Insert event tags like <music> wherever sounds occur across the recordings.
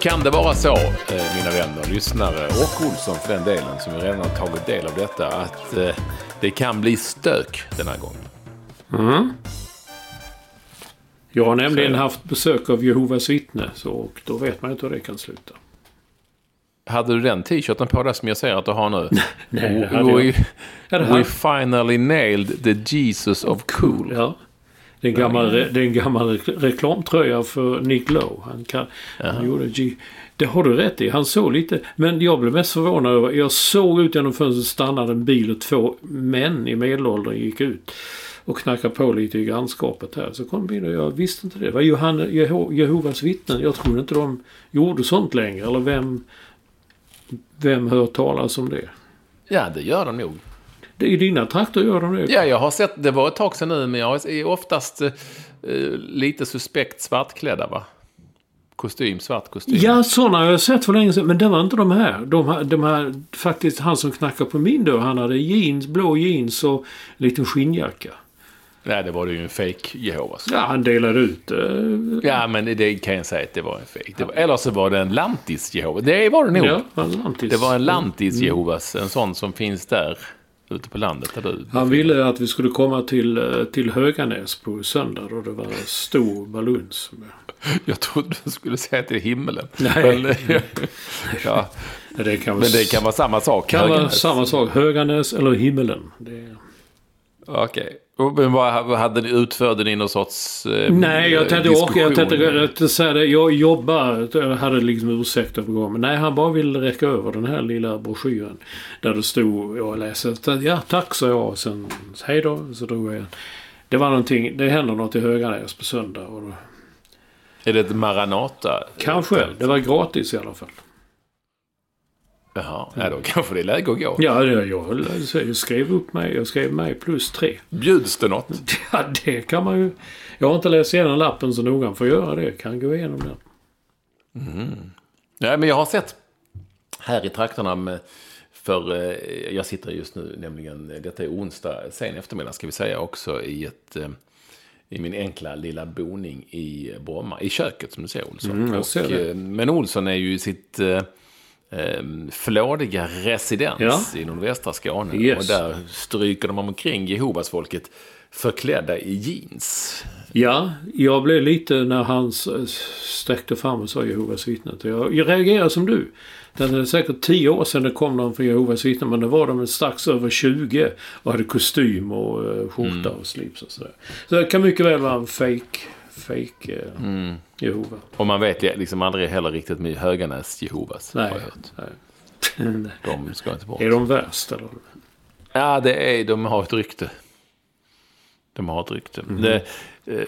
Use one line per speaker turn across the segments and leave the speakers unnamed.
Kan det vara så, eh, mina vänner, lyssnare och Olsson för den delen, som redan har tagit del av detta, att eh, det kan bli stök den här gången.
Jag har nämligen
Så-
haft besök av Jehovas vittne, så, och då vet man inte hur det kan sluta.
Hade du den t-shirten på dig som jag ser att du har nu? <laughs>
Nej, det hade
we,
jag.
We finally nailed the Jesus of cool.
Ja. Det är en gammal, det är en gammal re- reklamtröja för Nick Lowe. Han, kan, han gjorde G. Det har du rätt i. Han såg lite. Men jag blev mest förvånad över. Jag såg ut genom fönstret stannade en bil och två män i medelåldern gick ut. Och knackade på lite i grannskapet här. Så kom bilen och jag visste inte det. Det var Johanne, Jeho, Jehovas vittnen. Jag trodde inte de gjorde sånt längre. Eller vem, vem hör talas om det?
Ja, det gör de nog.
Det I dina trakter gör de det?
Ja, jag har sett, det var ett tag sedan nu, men jag är oftast eh, lite suspekt svartklädda, va? Kostym, svart kostym.
Ja, sådana har jag sett för länge sedan. Men det var inte de här. De här, de här faktiskt han som knackade på min dörr. Han hade jeans, blå jeans och en liten skinnjacka.
Nej, det var det ju en fake Jehovas.
Ja, han delade ut. eh,
Ja, men det kan jag säga att det var en fake. Var, eller så var det en lantis Jehovas. Det var det nog.
ja, lantis.
Det var en lantis Jehovas, en sån som finns där ute på landet där du
Han ville att vi skulle komma till, eh, till Höganäs på söndag då det var stor baluns. <laughs>
Jag trodde du skulle säga till himmelen.
Nej.
Men, <laughs> <laughs> ja,
Det kan, vara,
men det kan vara samma sak.
kan vara
Höganäs.
samma sak. Höganäs eller himmelen. Det,
Okej. Och Men vad hade ni, utförde ni någon sorts eh,
Nej, jag tänkte åka. Jag tänkte att säga det. Jag jobbar. Jag hade liksom ursäkter på gång. Men nej, han bara ville räcka över den här lilla broschyren. Där det stod, jag läste. Ja, tack sa jag. Och sen hej då. Så drog jag igen. Det var någonting. Det händer något i Höganäs på söndag. Och då,
Är det ett Maranata?
kanske. Det var gratis i alla fall.
Jaha, ja, då kanske det är läge att gå.
Ja, jag, jag skrev upp mig. Jag skrev mig plus tre.
Bjuds det något? <laughs>
Ja, det kan man ju. Jag har inte läst igenom lappen så noga. Får göra det. Kan gå igenom den.
Nej, men jag har sett här i trakterna med, för eh, jag sitter just nu nämligen, detta är onsdag, sen eftermiddag ska vi säga också, i ett eh, i min enkla lilla boning i Bromma. I köket som du ser Olsson.
Mm, ser
Och, eh, Men Olsson är ju i sitt eh, eh, flådiga residens
Ja.
i nordvästra Skåne.
Yes.
Och där stryker de omkring Jehovas folket förklädda i jeans.
Ja, jag blev lite när han sträckte fram och sa Jehovas vittnet. Jag, jag reagerade som du. Det är säkert tio år sedan det kom någon från Jehovas vittnen men då var de strax över 20 och hade kostym och uh, skjorta och slips och sådär. Så det kan mycket väl vara en fake, fake uh, Jehova.
Och man vet liksom aldrig heller riktigt med Höganäs Jehovas.
Nej.
Har jag hört.
nej. <laughs>
De ska inte bort.
är de värst eller?
Ja, det är, de har ett rykte. De har ett rykte. Det, eh,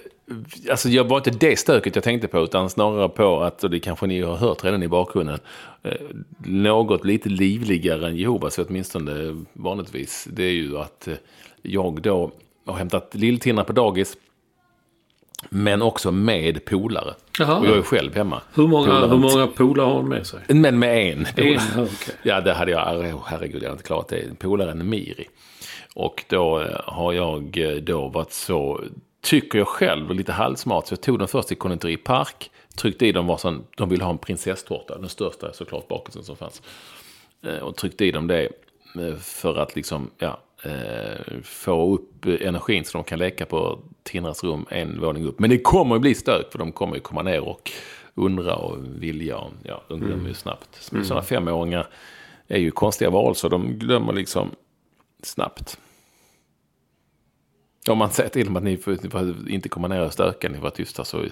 alltså, jag var inte det stöket jag tänkte på, utan snarare på att, och det kanske ni har hört redan i bakgrunden, eh, något lite livligare än Jehovas, åtminstone vanligtvis, det är ju att eh, jag då har hämtat lilltindrar på dagis, men också med polare. Och jag är själv hemma.
Hur många,
Polaren-
hur många polare har hon med sig?
Men med en.
En, okej.
Ja, det hade jag, oh, herregud, jag hade inte klarat det. Polaren Miri. Och då eh, har jag eh, då varit så, tycker jag själv, lite halvsmart. Så jag tog dem först till Konditori Park. Tryckte i dem varsin, de ville ha en prinsesstårta. Den största såklart bakelsen som fanns. Eh, Och tryckte i dem det för att liksom, ja, få upp energin så de kan leka på Tindras rum en våning upp. Men det kommer ju bli stök för de kommer ju komma ner och undra och vilja. Och, ja, de glömmer ju snabbt. Mm. Sådana femåringar är ju konstiga varelser. De glömmer liksom snabbt. Om man säger till dem att ni får, inte komma ner och stöka, ni får vara tysta så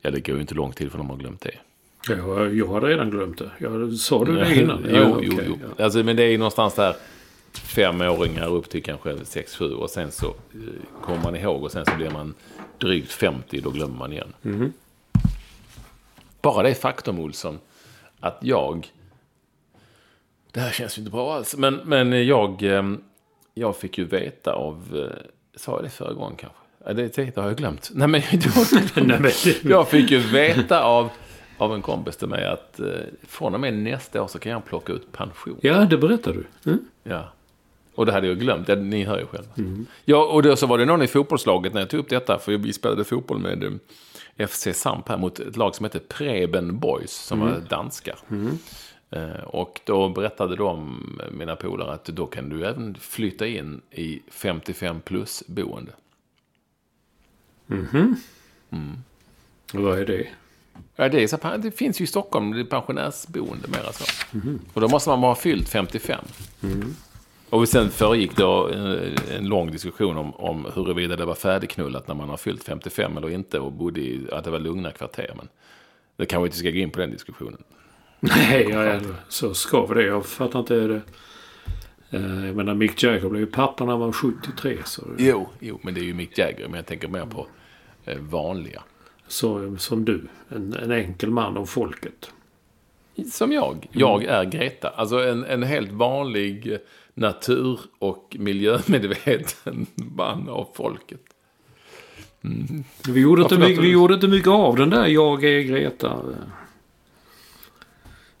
ja, det går ju inte lång tid för de har glömt det.
Ja, jag har redan glömt det. Jag, sa du det innan?
jo,
Ja,
jo,
okej,
jo.
ja.
Alltså, men det är ju någonstans där femåringar upp till kanske 6-7 och sen så eh, kommer man ihåg och sen så blir man drygt 50 då glömmer man igen.
Mhm.
Bara det faktum Olsson att jag det här känns ju inte bra alls. Men, men jag, eh, jag fick ju veta av, eh, sa jag det förra gången kanske? Ja, Det, det har jag glömt. Nej, men, <laughs> jag fick ju veta av, av en kompis till mig att från och med nästa år så kan jag plocka ut pension.
Ja, det berättar du. Mm.
Ja. Och det hade jag glömt, ja, ni hör ju själva. Ja, och då så var det någon i fotbollslaget när jag tog upp detta, för vi spelade fotboll med eh, FC Samp här mot ett lag som heter Preben Boys, som var danskar. Eh, och då berättade de, mina polare, att då kan du även flytta in i 55 plus boende.
Och Vad är det?
Ja, det, är så, det finns ju i Stockholm, det är pensionärsboende mera så. Och då måste man ha fyllt 55. Och sen föregick då en, en lång diskussion om, om huruvida det var färdigknullat när man har fyllt 55 eller inte och bodde i, att det var lugna kvarter. Men det kanske inte ska gå in på den diskussionen.
Nej, ja, ja, så ska vi det. Jag fattar inte det. Eh, Jag menar, Mick Jagger blev ju pappa när han var 73. Så,
Jo, jo, men det är ju Mick Jagger, men jag tänker mer på eh, vanliga.
så som du. En, en enkel man av folket.
Som jag. Jag är Greta. Alltså en, en helt vanlig eh, natur och miljömedveten man av folket.
Vi gjorde, inte mycket, vi gjorde inte mycket av den där Jag är Greta. eh,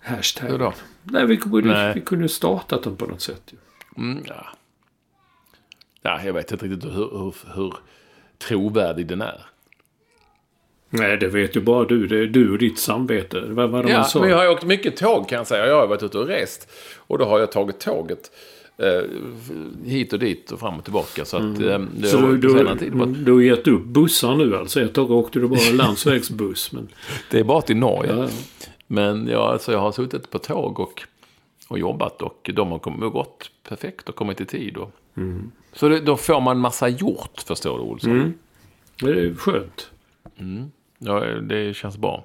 Hashtag.
Då?
Nej, vi, kunde,
Nej.
vi kunde startat den på något sätt. ju.
Mm, ja. ja, jag vet inte riktigt hur, hur, hur trovärdig den är.
Nej, det vet ju bara du. Det är du och ditt samvete. Vad var det man
Ja,
sa?
men jag har ju åkt mycket tåg kan jag säga. Jag har varit ute och rest. Och då har jag tagit tåget eh, hit och dit och fram och tillbaka. Så att eh, det
Mm. Så du, du,
varit,
du har gett upp bussar nu alltså? Ett tag åkte du bara landsvägsbuss. Men, <laughs>
Det är bara till Norge.
ja,
Men ja, alltså, jag har suttit på tåg och, och jobbat och de har kommit, gått perfekt och kommit i tid. Och,
Mm.
Så det, då får man massa gjort, förstår du Olsson.
men det är skönt.
Ja, det känns bra.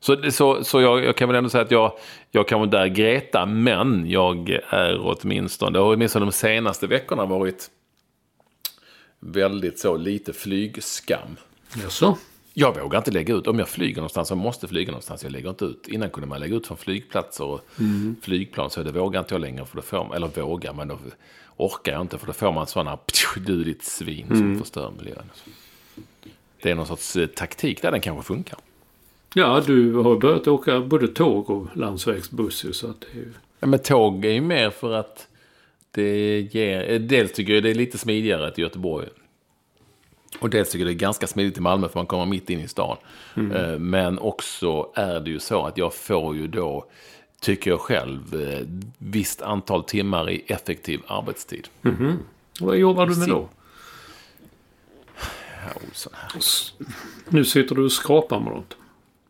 Så, så, så jag, jag kan väl ändå säga att jag, jag kan vara där Greta, men jag är åtminstone, det har åtminstone de senaste veckorna varit väldigt så lite flygskam.
Jaså?
Jag vågar inte lägga ut, om jag flyger någonstans, jag måste flyga någonstans, jag lägger inte ut. Innan kunde man lägga ut från flygplatser och flygplan, så det vågar inte jag längre, för då får man, eller vågar, men då orkar jag inte, för då får man sådana, du ditt svin som förstör miljön. Det är någon sorts eh, taktik där den kanske funkar.
Ja, du har börjat åka både tåg och landsvägsbuss så att det är ju...
Ja, men tåg är ju mer för att det ger... eh, Dels tycker jag det är lite smidigare till Göteborg. Och dels tycker jag det är ganska smidigt till Malmö för man kommer mitt in i stan. Eh, Men också är det ju så att jag får ju då, tycker jag själv, eh, visst antal timmar i effektiv arbetstid.
Vad jobbar du med då?
Ja.
Nu sitter du och skrapar med något.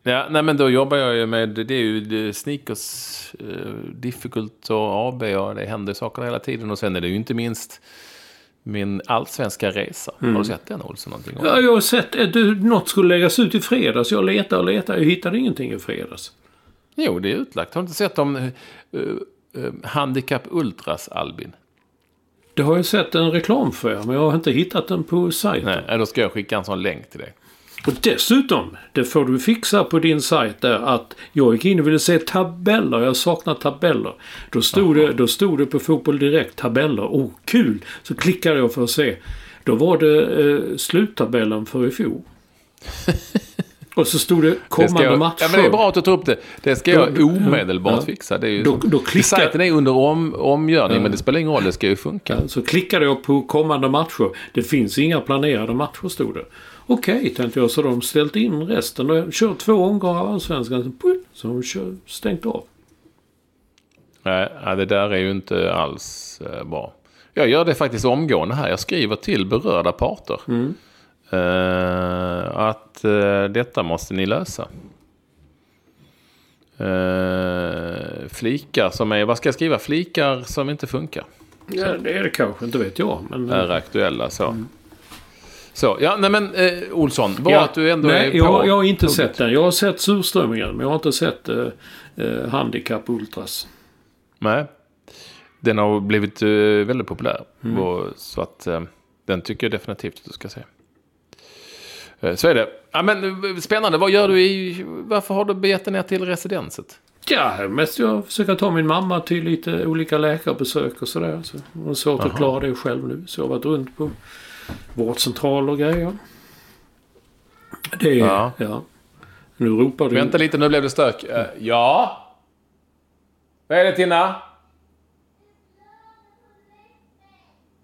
Ja, nej men då jobbar jag ju med, det är ju Sneakers, eh, Difficult och AB och det händer saker hela tiden. Och sen är det ju inte minst min allsvenska resa. Har du sett den Olsson? Någonting om?
Ja, jag har sett att du, något skulle läggas ut i fredags. Jag letade och letade. Jag hittade ingenting i fredags.
Jo, det är utlagt. Har du inte sett om uh, uh, Handikapp Ultras, Albin?
Det har jag sett en reklam för, men jag har inte hittat den på sajten.
Nej, då ska jag skicka en sån länk till dig.
Och dessutom, det får du fixa på din sajt där, att jag gick in och ville se tabeller. Jag saknar tabeller. Då stod, det, då stod det på Fotboll Direkt tabeller. Oh, kul! Så klickade jag för att se. Då var det eh, sluttabellen för i fjol. <laughs> Och så stod det
Det
kommande
jag,
matcher.
ja, men det är bra att du tar upp det. Det ska jag
Då-
omedelbart
ja.
fixa. Det är ju
Då- då klickar-
Sajten är under om, omgörning, men det spelar ingen roll. Det ska ju funka.
Ja, Så klickade jag på kommande matcher. Det finns inga planerade matcher stod det. Okej, tänkte jag. Så de ställt in resten. Och kör två omgångar av Allsvenskan. Så, har de kör, stängt av.
Nej, det där är ju inte alls eh, bra. Jag gör det faktiskt omgående här. Jag skriver till berörda parter. Eh, att eh, detta måste ni lösa. Flikar som är, vad ska jag skriva? Flikar som inte funkar.
Ja, det är det kanske, inte vet jag. Men,
Är aktuella så. Så, ja, nej men eh, Olsson, bra
Ja,
att du ändå
nej,
är på.
jag, jag har inte
tåget.
sett den. Jag har sett surströmmingen, men jag har inte sett eh, eh, Handikapp Ultras.
Nej. Den har blivit eh, väldigt populär.
Mm.
Och, så att eh, den tycker jag definitivt att du ska se. Eh, så är det. Ja, men, eh, spännande. Vad gör du i... Varför har du begett dig ner till residenset?
Ja, mest jag försöker ta min mamma till lite olika läkarbesök och sådär. Så hon har svårt att klara det själv nu. Så jag har varit runt på vårdcentraler och grejer. Det är...
Ja.
Ja. Nu ropar du...
Vänta lite, nu blev det stök. Eh, ja? Vad är det Tina?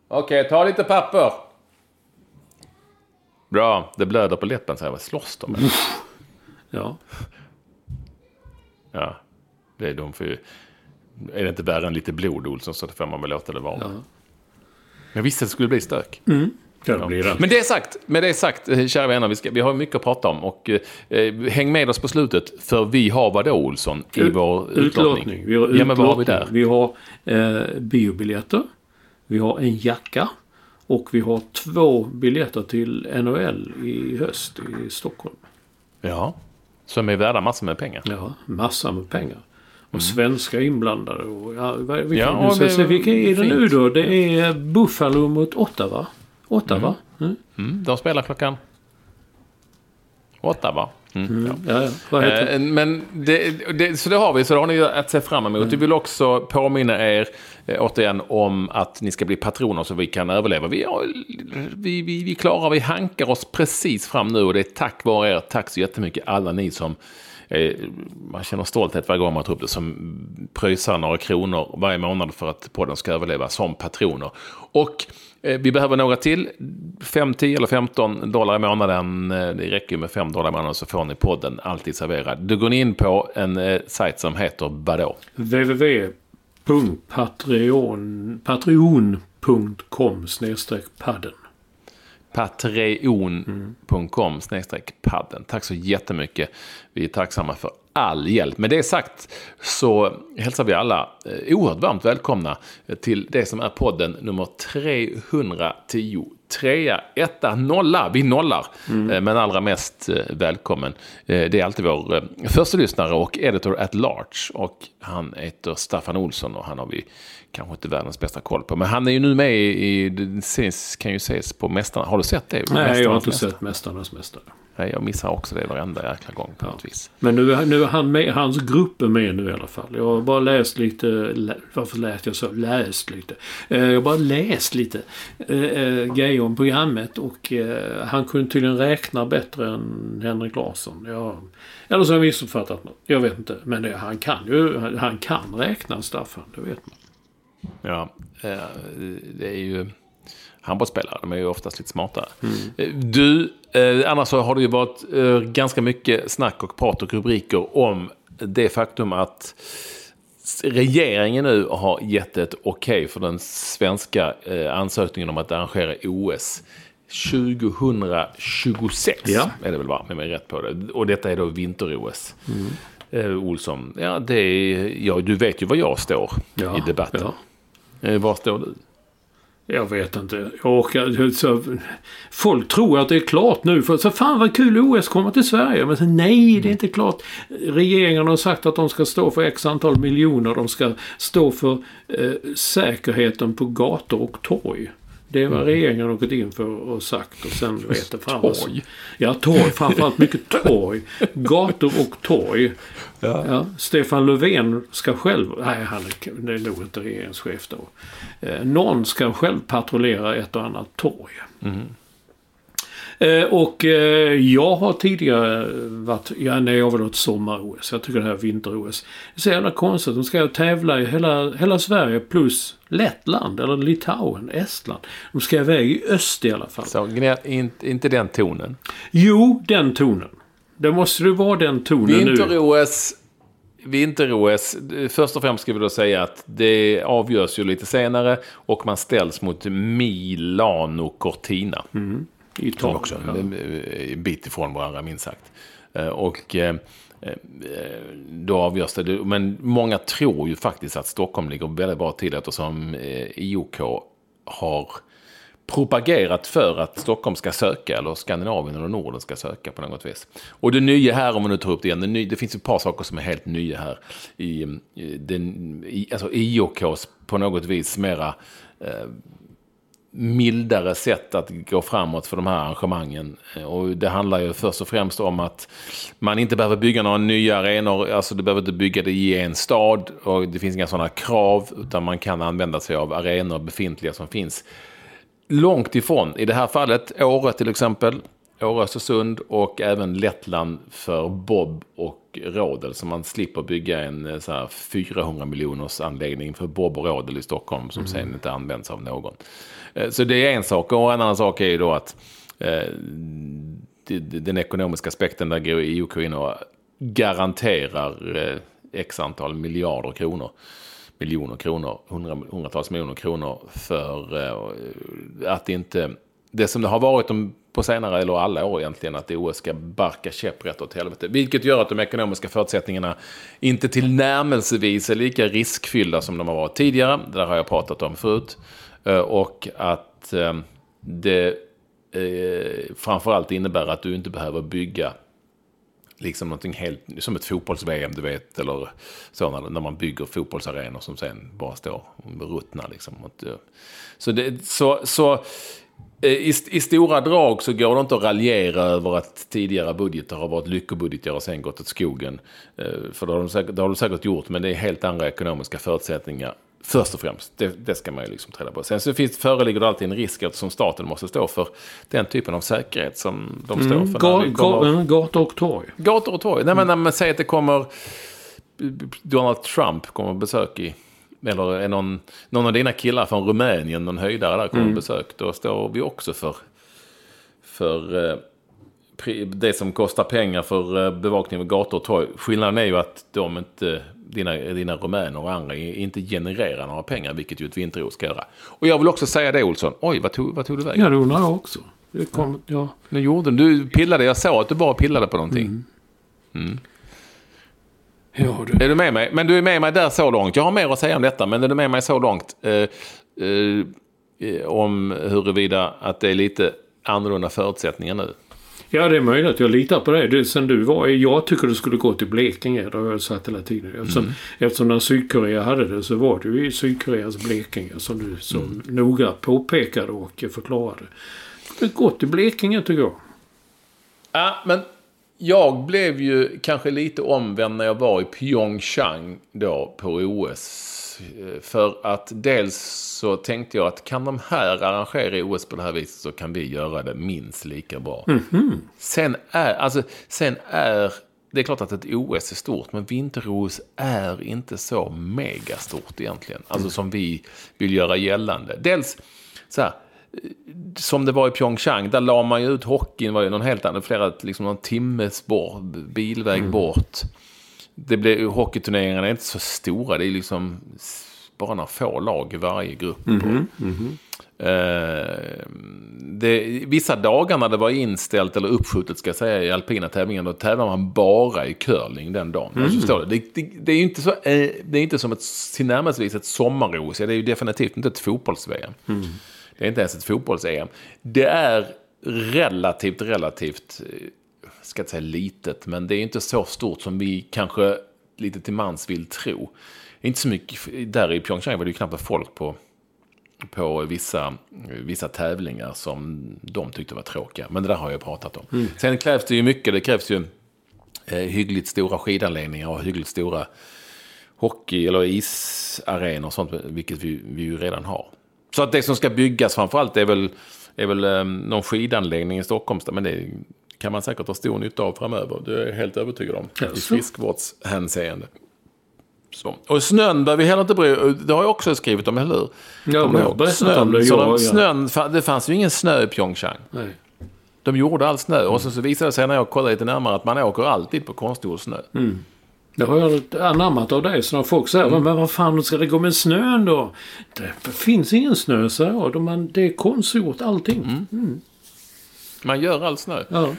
Okej, ta lite papper. Bra, det blöder på läppen. Så här, vad slåss de med?
Ja.
Ja, det är de för ju... Är det inte värre än lite blod, Olsson, så får man väl låta det vara.
Ja.
Jag visste att det skulle bli stök.
Ja, det blir det.
Men det sagt, med det sagt, eh, kära vänner, vi, ska, vi har mycket att prata om. Och eh, häng med oss på slutet, för vi har vadå, Olsson, i
Ut-
vår utlåtning?
Vi har
ja, men vad har vi
utlåtning.
där?
Vi har eh, biobiljetter. Vi har en jacka. Och vi har två biljetter till NHL i höst i Stockholm.
Ja, som är värda massor med pengar.
Ja, massa med pengar. Och svenska inblandade. Och, ja, vilka,
Ja, och
se, vilka är det nu då? Det är Buffalo mot Ottawa. Ottawa? Mm.
Mm, de spelar klockan åtta, va? Mm, ja.
Ja, ja.
Eh, Men det, det, så det har vi, så det har ni att se fram emot. Vi vill också påminna er eh, återigen om att ni ska bli patroner så vi kan överleva. Vi, vi, vi, vi klarar, vi hankar oss precis fram nu och det är tack vare er. Tack så jättemycket alla ni som man känner stolthet varje gång man tar upp det som pröjsar några kronor varje månad för att podden ska överleva som patroner. Och eh, vi behöver några till. 5, 10 eller 15 dollar i månaden. Eh, det räcker med 5 dollar i månaden så får ni podden alltid serverad. Då går ni in på en eh, sajt som heter vadå?
www.patreon.com snedstreck padden.
Patreon.com padden. Tack så jättemycket. Vi är tacksamma för all hjälp. Med det sagt så hälsar vi alla eh, oerhört varmt välkomna till det som är podden nummer 310. Trea, etta, nolla. Vi nollar. Eh, Men allra mest eh, välkommen. Eh, Det är alltid vår eh, första lyssnare och editor at large. Och han heter Staffan Olsson och han har vi kanske inte världens bästa koll på. Men han är ju nu med i, i ses, kan ju ses på Mästarna. Har du sett det?
Nej, jag har
Mästarnas
inte
mästare?
sett Mästarnas Mästare.
Nej, jag missar också det varenda jäkla gång på något vis.
Men nu nu är han med, hans grupp är med nu i alla fall. Jag har bara läst lite, lä, varför lät jag så? Läst lite. Eh, jag har bara läst lite eh, eh, grejer om programmet och eh, han kunde tydligen räkna bättre än Henrik Larsson. Jag, eller så har jag missuppfattat något. Jag vet inte. Men det, han kan ju, han, han kan räkna Staffan, det vet man.
Ja, eh, det är ju handbollsspelare. De är ju oftast lite smartare. Eh, Du, eh, annars så har det ju varit eh, ganska mycket snack och prat och rubriker om det faktum att regeringen nu har gett ett okej för den svenska eh, ansökningen om att arrangera OS 2026.
Ja.
Är det väl va? Med mig rätt på det. Och detta är då vinter-OS. Eh, Olsson, ja, det är, ja, du vet ju var jag står
Ja,
i debatten.
ja.
Eh, Var står du?
Jag vet inte. Jag orkar, så, folk tror att det är klart nu. För, så fan vad kul OS kommer till Sverige. Men så, nej, det är inte klart. Regeringen har sagt att de ska stå för x antal miljoner. De ska stå för eh, säkerheten på gator och torg. Det är vad regeringen har gått in för och sagt. Och sen vet det fan som-
Torg?
Ja, torg. Framförallt mycket torg. Gator och torg. Ja. Stefan Löfven ska själv, nej han är, är nog inte regeringschef då. Eh, någon ska själv patrullera ett och annat torg. Eh, och eh, jag har tidigare varit, ja när jag var åt sommar-OS. Jag tycker det här vinter-OS. Det är så jävla konstigt. De ska ju tävla i hela, hela Sverige plus Lettland eller Litauen, Estland. De ska iväg i öst i alla fall.
Så inte, inte den tonen.
Jo, den tonen. Det måste ju vara den tonen nu.
Vinter-OS Vinter-OS, först och främst ska vi då säga att det avgörs ju lite senare och man ställs mot Milano Cortina.
Mm.
Som
Italien.
också
ja.
en en bit ifrån varandra minst sagt. Eh, Och eh, eh, då avgörs det. Men många tror ju faktiskt att Stockholm ligger väldigt bra till eftersom eh, IOK har propagerat för att Stockholm ska söka, eller Skandinavien eller Norden ska söka på något vis. Och det nya här, om man nu tar upp det igen, det, ny, det finns ett par saker som är helt nya här. I, i, den, i, alltså IOKs på något vis mera eh, mildare sätt att gå framåt för de här arrangemangen. Eh, och det handlar ju först och främst om att man inte behöver bygga några nya arenor, alltså du behöver inte bygga det i en stad och det finns inga sådana krav, utan man kan använda sig av arenor befintliga som finns långt ifrån. I det här fallet Åre till exempel, Åre Östersund och även Lettland för Bob och Rådel. Så man slipper bygga en eh, så här 400 miljoners anläggning för Bob och Rådel i Stockholm som sen inte används av någon. Eh, Så det är en sak. Och en annan sak är ju då att eh, den ekonomiska aspekten där går IOK in och garanterar eh, x antal miljarder kronor miljoner kronor, hundra, hundratals miljoner kronor för eh, att inte, det som det har varit om, på senare, eller alla år egentligen, att OS ska barka käpprätt åt helvete. Vilket gör att de ekonomiska förutsättningarna inte tillnärmelsevis är lika riskfyllda som de har varit tidigare. Det där har jag pratat om förut. Eh, och att ehm, det eh, framförallt innebär att du inte behöver bygga liksom någonting helt, som ett fotbolls-VM du vet, eller så när, man bygger fotbollsarenor som sen bara står och ruttnar liksom. Eh, så, det, så, så i, i stora drag så går det inte att raljera över att tidigare budgetar har varit lyckobudgetar och sen gått åt skogen. Eh, För det har, de säkert, det har de säkert gjort, men det är helt andra ekonomiska förutsättningar. Först och främst, det, det ska man ju liksom träda på. Sen så finns, föreligger det alltid en risk eftersom staten måste stå för den typen av säkerhet som de står för. när
Ga-
vi kommer-
ga- Gata och torg.
Gator och torg. Nej, men när man säger att det kommer... Donald Trump kommer på besök i... Eller är någon, någon av dina killar från Rumänien, någon höjdare där, kommer på besök. Då står vi också för, för eh, det som kostar pengar för eh, bevakning av gator och torg. Skillnaden är ju att de inte, dina, dina rumäner och andra inte genererar några pengar, vilket ju ett vinter ska göra. Och jag vill också säga det, Olsson. Oj, vad tog, vad tog du vägen?
Ja, det undrar jag också. Det kom, ja.
Nu gjorde du, du pillade, jag såg att du bara pillade på någonting.
Ja, du.
Är du med mig? Men du är med mig där så långt. Jag har mer att säga om detta, men är du med mig så långt? Eh, eh, eh, om huruvida att det är lite annorlunda förutsättningar nu.
Ja, det är möjligt att jag litar på dig. Det, sen du var, jag tycker du skulle gå till Blekinge. Det har jag sagt hela tiden. Eftersom,
Mm.
eftersom när Sydkorea hade det så var det ju i Sydkoreas Blekinge som du så
Mm.
noga påpekade och förklarade. Gå till Blekinge tycker jag.
Ja, men jag blev ju kanske lite omvänd när jag var i Pyeongchang då på OS. Eh, För att dels så tänkte jag att kan de här arrangera OS på det här viset så kan vi göra det minst lika bra. Sen är, alltså, sen är, det är klart att ett OS är stort, men vinter-OS är inte så megastort egentligen. Alltså som vi vill göra gällande. Dels så här, som det var i Pyeongchang, där la man ju ut hockeyn, var ju någon helt annan, flera, liksom någon timmes bort, bilväg bort. Det blev, hockeyturneringarna är inte så stora, det är liksom bara några få lag i varje grupp. Eh, det, vissa dagar när det var inställt eller uppskjutet ska jag säga i alpina tävlingar, då tävlar man bara i curling den dagen. Alltså, förstår du? Det, det, det är ju inte, så, eh, det är inte som ett tillnärmelsevis ett sommar-OS, det är ju definitivt inte ett fotbolls-VM. Det är inte ens ett fotbolls-EM. Det är relativt, relativt, eh, ska inte säga litet, men det är inte så stort som vi kanske lite till mans vill tro. Inte så mycket, där i Pyeongchang var det ju knappt folk på, på vissa, vissa tävlingar som de tyckte var tråkiga. Men det där har jag pratat om. Sen krävs det ju mycket, det krävs ju eh, hyggligt stora skidanläggningar och hyggligt stora hockey eller isarenor och sånt, vilket vi, vi ju redan har. Så att det som ska byggas framförallt är väl är väl eh, någon skidanläggning i Stockholm, men det kan man säkert ha stor nytta av framöver. Det är jag helt övertygad om. I friskvårdshänseende. Så. Och snön behöver vi heller inte bry Det har jag också skrivit om, eller hur?
Ja, men jag
snön,
om det. Ja,
snön, det fanns ju ingen snö i Pyeongchang.
Nej.
De gjorde all snö. Och så, så visade det sig när jag kollade lite närmare att man åker alltid på konstgjord snö.
Det har jag anammat av dig. Så när folk säger
Mm.
men vad fan ska det gå med snön då? Det finns ingen snö, så jag. Man- Det är konstgjort allting.
Mm. Man gör all snö.
Ja.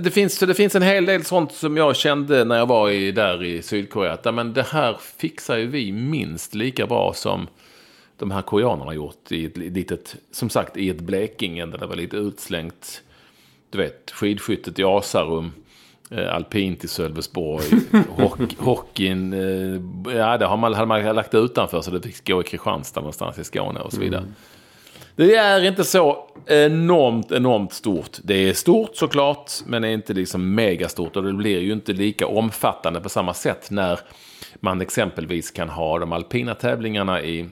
Det finns, så det finns en hel del sånt som jag kände när jag var i, där i Sydkorea. Att, ja, men det här fixar ju vi minst lika bra som de här koreanerna gjort. I ett litet, som sagt, i ett Blekinge där det var lite utslängt. Du vet, skidskyttet i Asarum. Eh, alpint i Sölvesborg. <laughs> hock, hockeyn. Eh, ja, det har man, hade man lagt utanför så det fick gå i Kristianstad någonstans i Skåne och så vidare. Det är inte så enormt, enormt stort. Det är stort såklart, men det är inte liksom megastort. Och det blir ju inte lika omfattande på samma sätt när man exempelvis kan ha de alpina tävlingarna i,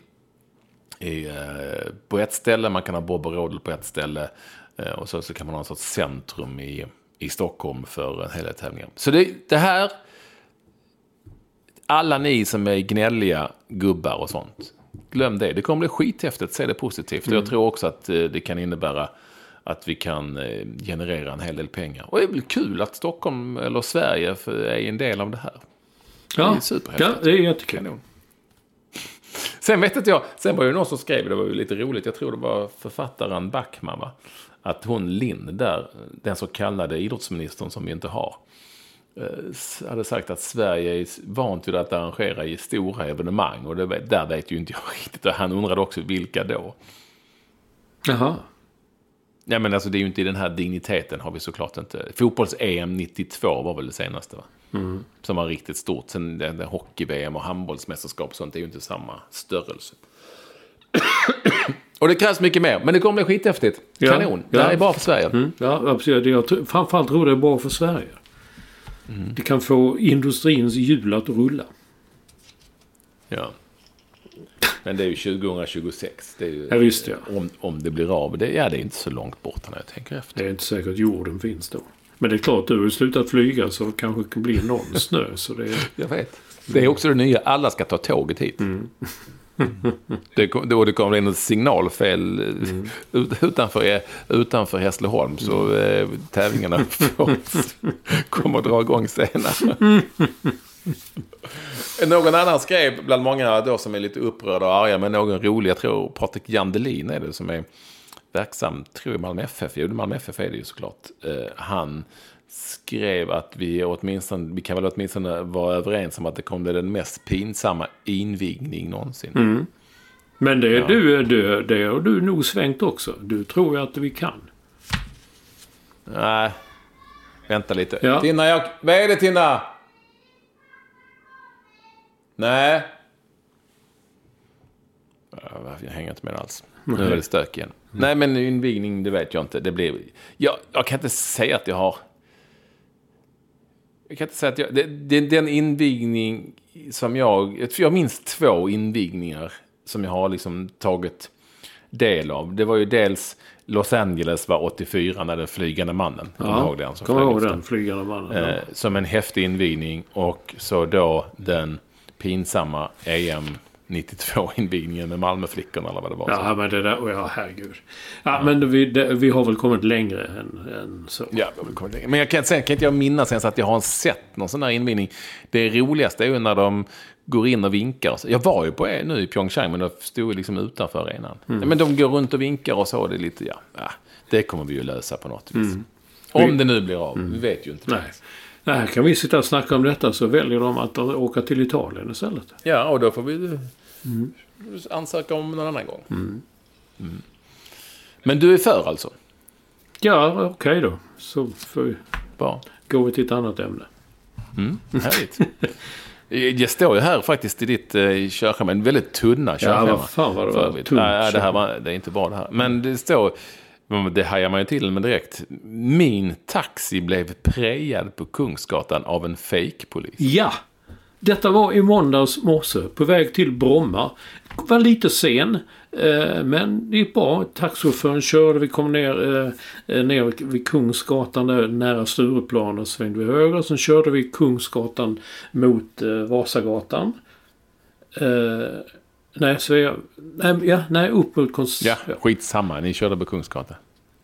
i, eh, på ett ställe. Man kan ha bob och rodel på ett ställe. Och så, så kan man ha en sorts centrum i, i Stockholm för en hel del tävlingar. Så det, det här, alla ni som är gnälliga gubbar och sånt. Glöm det. Det kommer bli skithäftigt. Se det positivt. Och jag tror också att eh, det kan innebära att vi kan eh, generera en hel del pengar. Och det är väl kul att Stockholm, eller Sverige, är en del av det här. Det är
Ja. ja, det är jättekul.
Kanon. Sen vet inte jag, sen var det någon som skrev, det var ju lite roligt, jag tror det var författaren Backman va? Att hon Lind där, den så kallade idrottsministern som vi inte har, eh, hade sagt att Sverige är vant vid att arrangera i stora evenemang. Och det, där vet ju inte jag <laughs> riktigt. Och han undrade också vilka då.
Jaha.
Ja, men alltså det är ju inte i den här digniteten har vi såklart inte. Fotbolls-EM 92 var väl det senaste va? Som var riktigt stort. Sen det, det hockey-VM och handbollsmästerskap och sånt är ju inte samma störrelse. Och det krävs mycket mer. Men det kommer bli skithäftigt.
Ja,
Kanon. Det
ja.
här är bra för Sverige.
Mm. Ja, absolut. Jag tror- framförallt tror det är bra för Sverige.
Mm.
Det kan få industrins hjul att rulla.
Ja. Men det är ju 2026. Det är ju,
Ja, visst, ja.
Om, om det blir av. Det, ja, det är inte så långt borta när jag tänker efter.
Det är inte säkert att jorden finns då. Men det är klart, du har slutat flyga så det kanske kan bli någon <laughs> snö. Så det är...
Jag vet. Det är också det nya. Alla ska ta tåget hit. Det, kom- då det kommer in ett signalfel mm. utanför, e- utanför Hässleholm. Så eh, tävlingarna kommer att dra igång senare. Någon annan skrev, bland många då som är lite upprörda och arga, men någon rolig, jag tror Patrik Jandelin är det som är verksam, tror jag, i Malmö FF. Jo, Malmö FF är det ju såklart. Eh, han skrev att vi åtminstone, vi kan väl åtminstone vara överens om att det kommer bli den mest pinsamma invigning någonsin.
Men det,
Ja.
du, det, det har du nog svängt också. Du tror ju att vi kan.
Nej, vänta lite.
Ja.
Tina, jag... vad är det Tina? Nej. Ja, Jag hänger inte med alls. Nu är det stök igen. Nej, men invigning, det vet jag inte. Det blir... Jag, jag kan inte säga att jag har... Jag kan inte säga att jag... Det, det, den invigning som jag... Jag minns två invigningar som jag har liksom tagit del av. Det var ju dels Los Angeles var 84 när den flygande mannen. Du ihåg den? som
Kommer
flög
ihåg den flygande mannen.
Eh, som en häftig invigning. Och så då den pinsamma EM 92-invigningen med Malmöflickorna eller vad det var.
Ja, men det där... Ja, herregud. Ja, men vi, det, vi har väl kommit längre än, än så.
Ja, jag vill komma längre. men jag kan, sen kan inte jag minnas ens att jag har sett någon sån här invigning. Det roligaste är ju när de går in och vinkar. Jag var ju på nu i Pyeongchang, men då stod jag liksom utanför arenan. Ja, men de går runt och vinkar och så. Det är lite, ja, det kommer vi ju lösa på något vis. Om det nu blir av. Vi vet ju inte.
Nej. Nej, här kan vi sitta och snacka om detta så väljer de att åka till Italien istället.
Ja, och då får vi ansöka om någon annan gång. Mm. Men du är för alltså?
Ja, okej då. Så får vi,
Bra.
vi till ett annat ämne.
Mm, härligt. <laughs> Det står ju här faktiskt i ditt eh, körschema, en väldigt tunna körschema.
vad fan vad det
för
var
övrigt.
tunt
Nej, det här var, det är inte bra det här. Men det står, det hajar man ju till med direkt. Min taxi blev prejad på Kungsgatan av en fake-polis.
Ja! Detta var i måndags morse på väg till Bromma. Var lite sen. Eh, men det gick bra. Taxichauffören körde. Vi kom ner, eh, eh, ner vid Kungsgatan där, nära Stureplan och svängde vi höger. Sen körde vi Kungsgatan mot Vasagatan. Nej, Svea... Nej, ja, nej, upp mot konst...
Ja, skitsamma. Ni körde på Kungsgatan.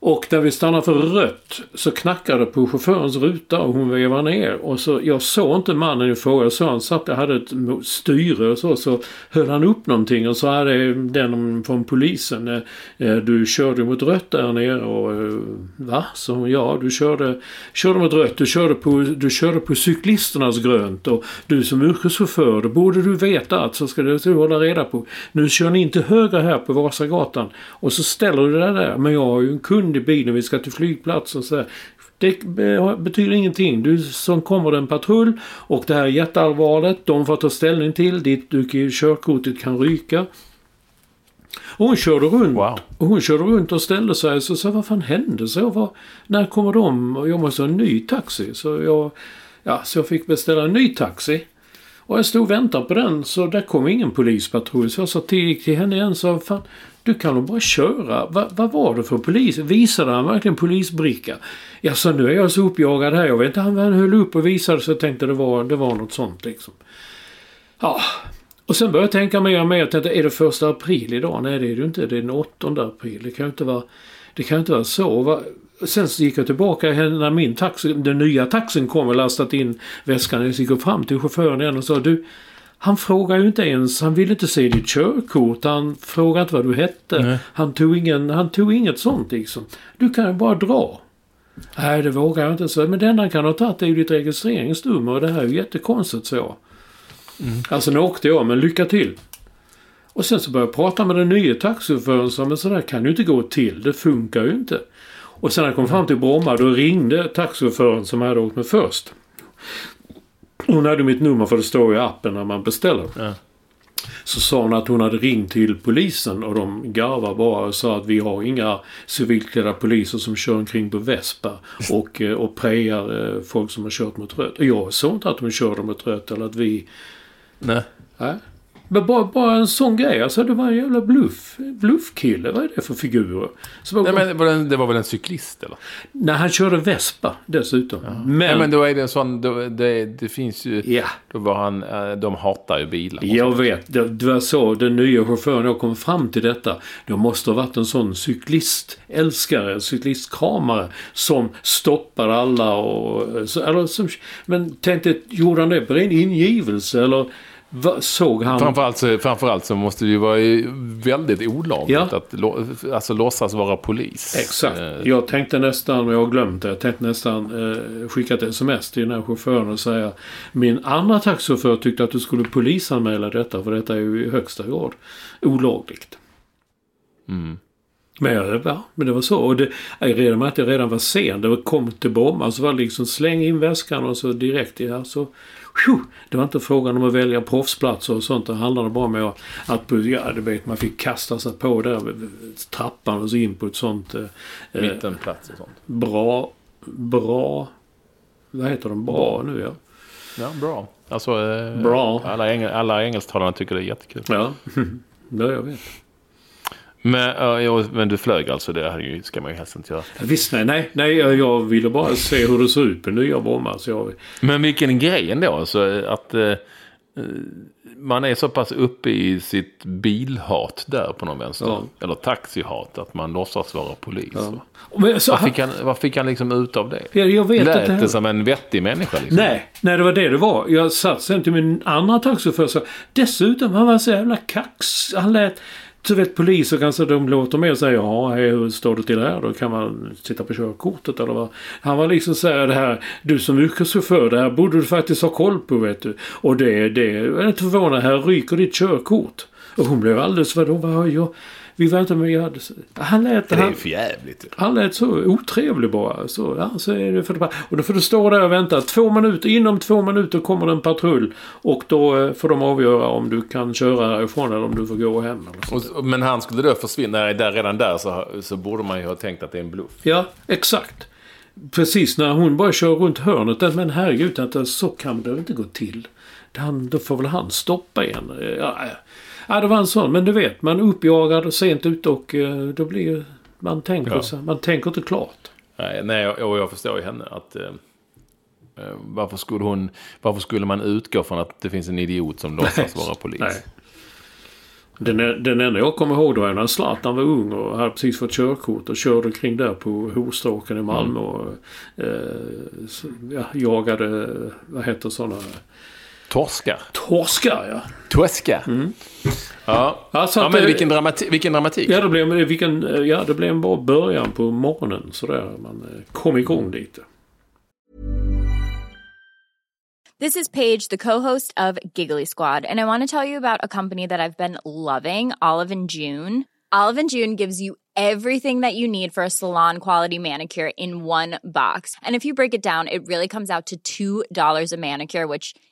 Och när vi stannade för rött så knackade det på chaufförens ruta och hon vevade ner. Och så, jag såg inte mannen i fråga. Så han satt och hade ett styre och så. Så höll han upp någonting och så hade den från polisen. Eh, eh, du körde mot rött där nere och eh, va? Så hon, ja du körde, körde mot rött. Du körde, på, du körde på cyklisternas grönt. Och du som yrkeschaufför, då borde du veta att så ska du hålla reda på. Nu kör ni inte höger här på Vasagatan. Och så ställer du dig där. Men jag har ju en kund i bilen, vi ska till flygplatsen. Så Det betyder ingenting. Du som kommer en patrull och det här är jätteallvarligt. De får ta ställning till ditt körkortet kan ryka. Och hon körde runt. Wow. Och hon körde runt och ställde sig och sa vad fan hände? Så jag var, när kommer de? Och jag måste ha en ny taxi. Så jag, ja, så jag fick beställa en ny taxi. Och jag stod och väntade på den så där kom ingen polispatrull. Så jag sa till, till henne igen sa fan du kan nog bara köra. Va, vad var det för polis? Visade han verkligen polisbricka? Ja, så nu är jag så uppjagad här. Jag vet inte, han, han höll upp och visade så jag tänkte det var, det var något sånt liksom. Ja. Och sen började jag tänka mer och mer. Jag tänkte, är det första april idag? Nej, det är det inte. Det är den 8 april. Det kan ju inte vara, det kan inte vara så. Va? Sen så gick jag tillbaka när min taxi, den nya taxin kom och lastat in väskan. Jag gick fram till chauffören igen och sa du han frågade ju inte ens, han ville inte se ditt körkort, han frågade inte vad du hette. Han tog, ingen, han tog inget sånt liksom. Du kan ju bara dra. Nej, det vågar jag inte säga. Men det enda han kan ha tagit är ju ditt registreringsnummer och det här är ju jättekonstigt så. Mm. Alltså nu åkte jag, men lycka till. Och sen så började jag prata med den nya taxichauffören som men sådär kan ju inte gå till. Det funkar ju inte. Och sen när jag kom fram till Bromma då ringde taxichauffören som hade åkt med först. Hon hade mitt nummer för det står i appen när man beställer. Ja. Så sa hon att hon hade ringt till polisen och de garvade bara och sa att vi har inga civilklädda poliser som kör omkring på Vespa och, eh, och prejar eh, folk som har kört mot rött. Jag såg inte att de körde mot rött eller att vi...
Nej.
Nej. Men bara, bara en sån grej. Alltså det var en jävla bluff. Bluffkille. Vad är det för figurer?
Så Nej, men var det, det var väl en cyklist eller?
Nej, han körde Vespa dessutom. Ja.
Men, Nej, men då är det en sån. Då, det, det finns ju. Ja. Då var han. Eh, de hatar ju bilar.
Jag vet. Det, det var så den nya chauffören jag kom fram till detta. Det måste ha varit en sån cyklistälskare. Cyklistkramare. Som stoppar alla och. Så, eller, som, men tänkte, gjorde han det på ren ingivelse eller? Såg han...
Framförallt så, framförallt så måste det ju vara väldigt olagligt ja. att alltså, låtsas vara polis.
Exakt. Eh. Jag tänkte nästan, och jag har glömt det, jag tänkte nästan eh, skicka ett sms till den här chauffören och säga Min andra taxichaufför tyckte att du skulle polisanmäla detta för detta är ju i högsta grad olagligt. Mm. Men, ja, men det var så. Och det, redan med att jag redan var sen, det kom till Bromma så var det liksom släng in väskan och så direkt ja, så det var inte frågan om att välja proffsplatser och sånt. Det handlade bara om att, att ja, du vet, man fick kasta sig på där trappan och så in på ett sånt... Eh,
eh, Mittenplats och sånt.
Bra, bra... Vad heter de? Bra nu ja.
Ja, bra. Alltså, eh,
bra.
Alla, engel, alla engelsktalare tycker det är jättekul.
Ja, <laughs> ja jag vet.
Men, uh, men du flög alltså? Det ska man ju helst inte göra.
Visst nej, nej, nej. Jag ville bara se hur det såg ut på nya Bromma. Så jag...
Men vilken grej ändå. Alltså, att uh, man är så pass uppe i sitt bilhat där på någon vänster. Ja. Eller taxihat. Att man låtsas vara polis. Ja. Men, så, vad, fick han, vad fick han liksom ut av det?
Jag, jag vet
Lät det som en vettig människa? Liksom?
Nej, nej, det var det det var. Jag satt sen till min andra taxichaufför och sa dessutom, han var så jävla kax. Han lät så vet poliser kanske de låter mig och säger ja, hej, hur står det till här? Då kan man titta på körkortet eller vad. Han var liksom säga det här, du som yrkeschaufför, det här borde du faktiskt ha koll på vet du. Och det, det, jag är inte förvånad, här ryker ditt körkort. Och hon blev alldeles, vadå, vad har jag? Vi var inte med. Hade, han lät...
Det är han, för jävligt.
Han lät så otrevlig bara. Så, ja, så är det för, och då får du stå där och vänta. Två minuter, inom två minuter kommer det en patrull. Och då eh, får de avgöra om du kan köra härifrån eller om du får gå hem.
Och, men han skulle då försvinna. Där, redan där så, så borde man ju ha tänkt att det är en bluff.
Ja, exakt. Precis när hon bara kör runt hörnet. Men herregud, så kan det inte gå till. han, då får väl han stoppa en. Ja, ja, det var en sån. Men du vet, man är uppjagad och sent ute och då blir man tänker,
Ja.
så, man tänker inte klart.
Nej, nej och jag förstår ju henne att... Eh, eh, varför, skulle hon, varför skulle man utgå från att det finns en idiot som låtsas vara polis?
Nej. Den, den enda jag kommer ihåg då var när Zlatan var ung och hade precis fått körkort och körde kring där på Horstråken i Malmö och eh, jagade, vad heter sådana,
Torskar.
torskar ja.
Torska. Ja.
Alltså
ja, men
det-
vilken, dramati vilken dramatik.
Ja, det blev, vilken, ja, det blev en bra början på morgonen sådär. Man eh, kom igång lite.
This is Paige, the co-host of Giggly Squad, and I want to tell you about a company that I've been loving, Olive and June. Olive and June gives you everything that you need for a salon quality manicure in one box. And if you break it down, it really comes out to $2 a manicure, which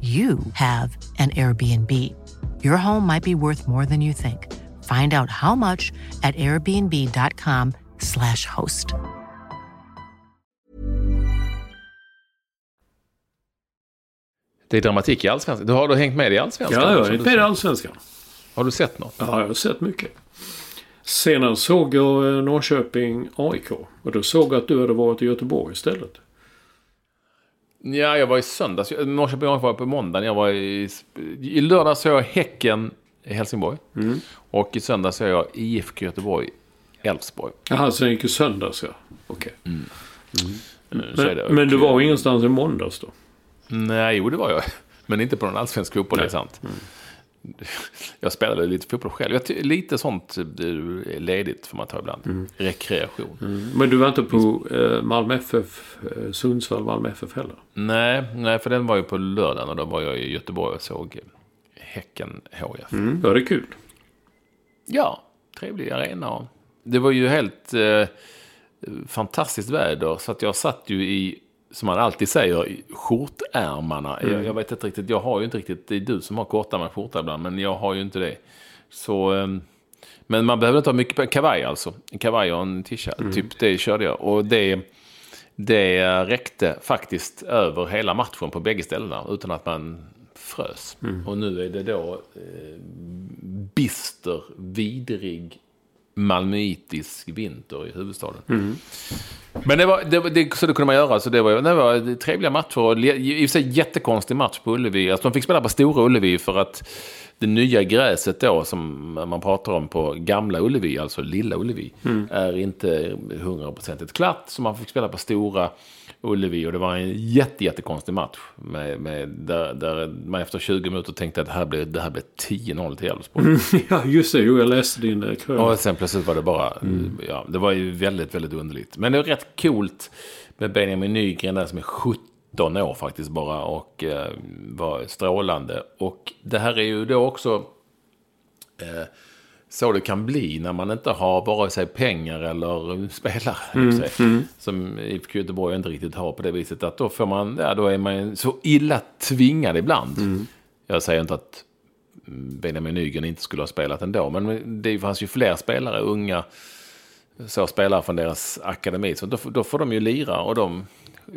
you have an Airbnb. Your home might be worth more than you think. Find out how much at airbnb.com/slash host.
Det är dramatik i Allsvenskan. Du har du hängt med i Allsvenskan?
Ja, jag är
du
med i. Allsvenskan.
Har du sett något?
Ja, jag har sett mycket. Senare såg jag eh, Norrköping AIK. Och då såg jag att du hade varit i Göteborg istället.
Ja, jag var i söndags. Norrköping var på måndagen. Jag var i, I lördag såg jag Häcken i Helsingborg. Och i söndags såg jag IFK Göteborg Elfsborg.
Jaha, sen gick ju söndags ja. Okej.
Eh, så är det.
Men, men du var ingenstans i måndags då?
Nej, jo det var jag. Men inte på någon allsvensk fotboll, det är sant. <laughs> Jag spelade lite fotboll själv. Lite sånt eh, ledigt får man ta ibland. Rekreation.
Men du var inte på eh, Malmö FF, eh, Sundsvall Malmö FF heller?
Nej, nej, för den var ju på lördagen och då var jag i Göteborg och såg Häcken HF.
Mm. Var det kul?
Ja, trevlig arena. Det var ju helt eh, fantastiskt väder. Så att jag satt ju i, som man alltid säger, skjortärmarna. Jag, jag vet inte riktigt, jag har ju inte riktigt, det är du som har kortärmad skjorta ibland, men jag har ju inte det. Så, eh, men man behöver inte ha mycket på kavaj alltså. En kavaj och en t-shirt, typ det körde jag. Och det, det räckte faktiskt över hela matchen på bägge ställena utan att man frös. Och nu är det då eh, bister, vidrig, malmöitisk vinter i huvudstaden. Men det var, det, det, så det kunde man göra. Så det var, det var trevliga matcher. Och I och för sig jättekonstig match på Ullevi. Alltså de fick spela på Stora Ullevi för att det nya gräset då som man pratar om på Gamla Ullevi, alltså Lilla Ullevi, är inte hundraprocentigt klart. Så man fick spela på Stora Ullevi och det var en jätte, jättekonstig match. Med, med, där, där man efter 20 minuter tänkte att det här blir, det här blir 10-0 till Elfsborg. <laughs>
ja, just det. Jo, jag läste din eh, krönika.
Och sen plötsligt var det bara, ja, det var ju väldigt, väldigt underligt. Men det är rätt coolt med Benjamin Nygren där som är 17 år faktiskt bara och eh, var strålande. Och det här är ju då också, eh, så det kan bli när man inte har vare sig pengar eller spelare.
Mm,
mm. Som IFK Göteborg inte riktigt har på det viset. Att då, får man, ja, då är man så illa tvingad ibland.
Mm.
Jag säger inte att Benjamin Nygren inte skulle ha spelat ändå. Men det fanns ju fler spelare, unga så spelare från deras akademi. Så då, då får de ju lira och de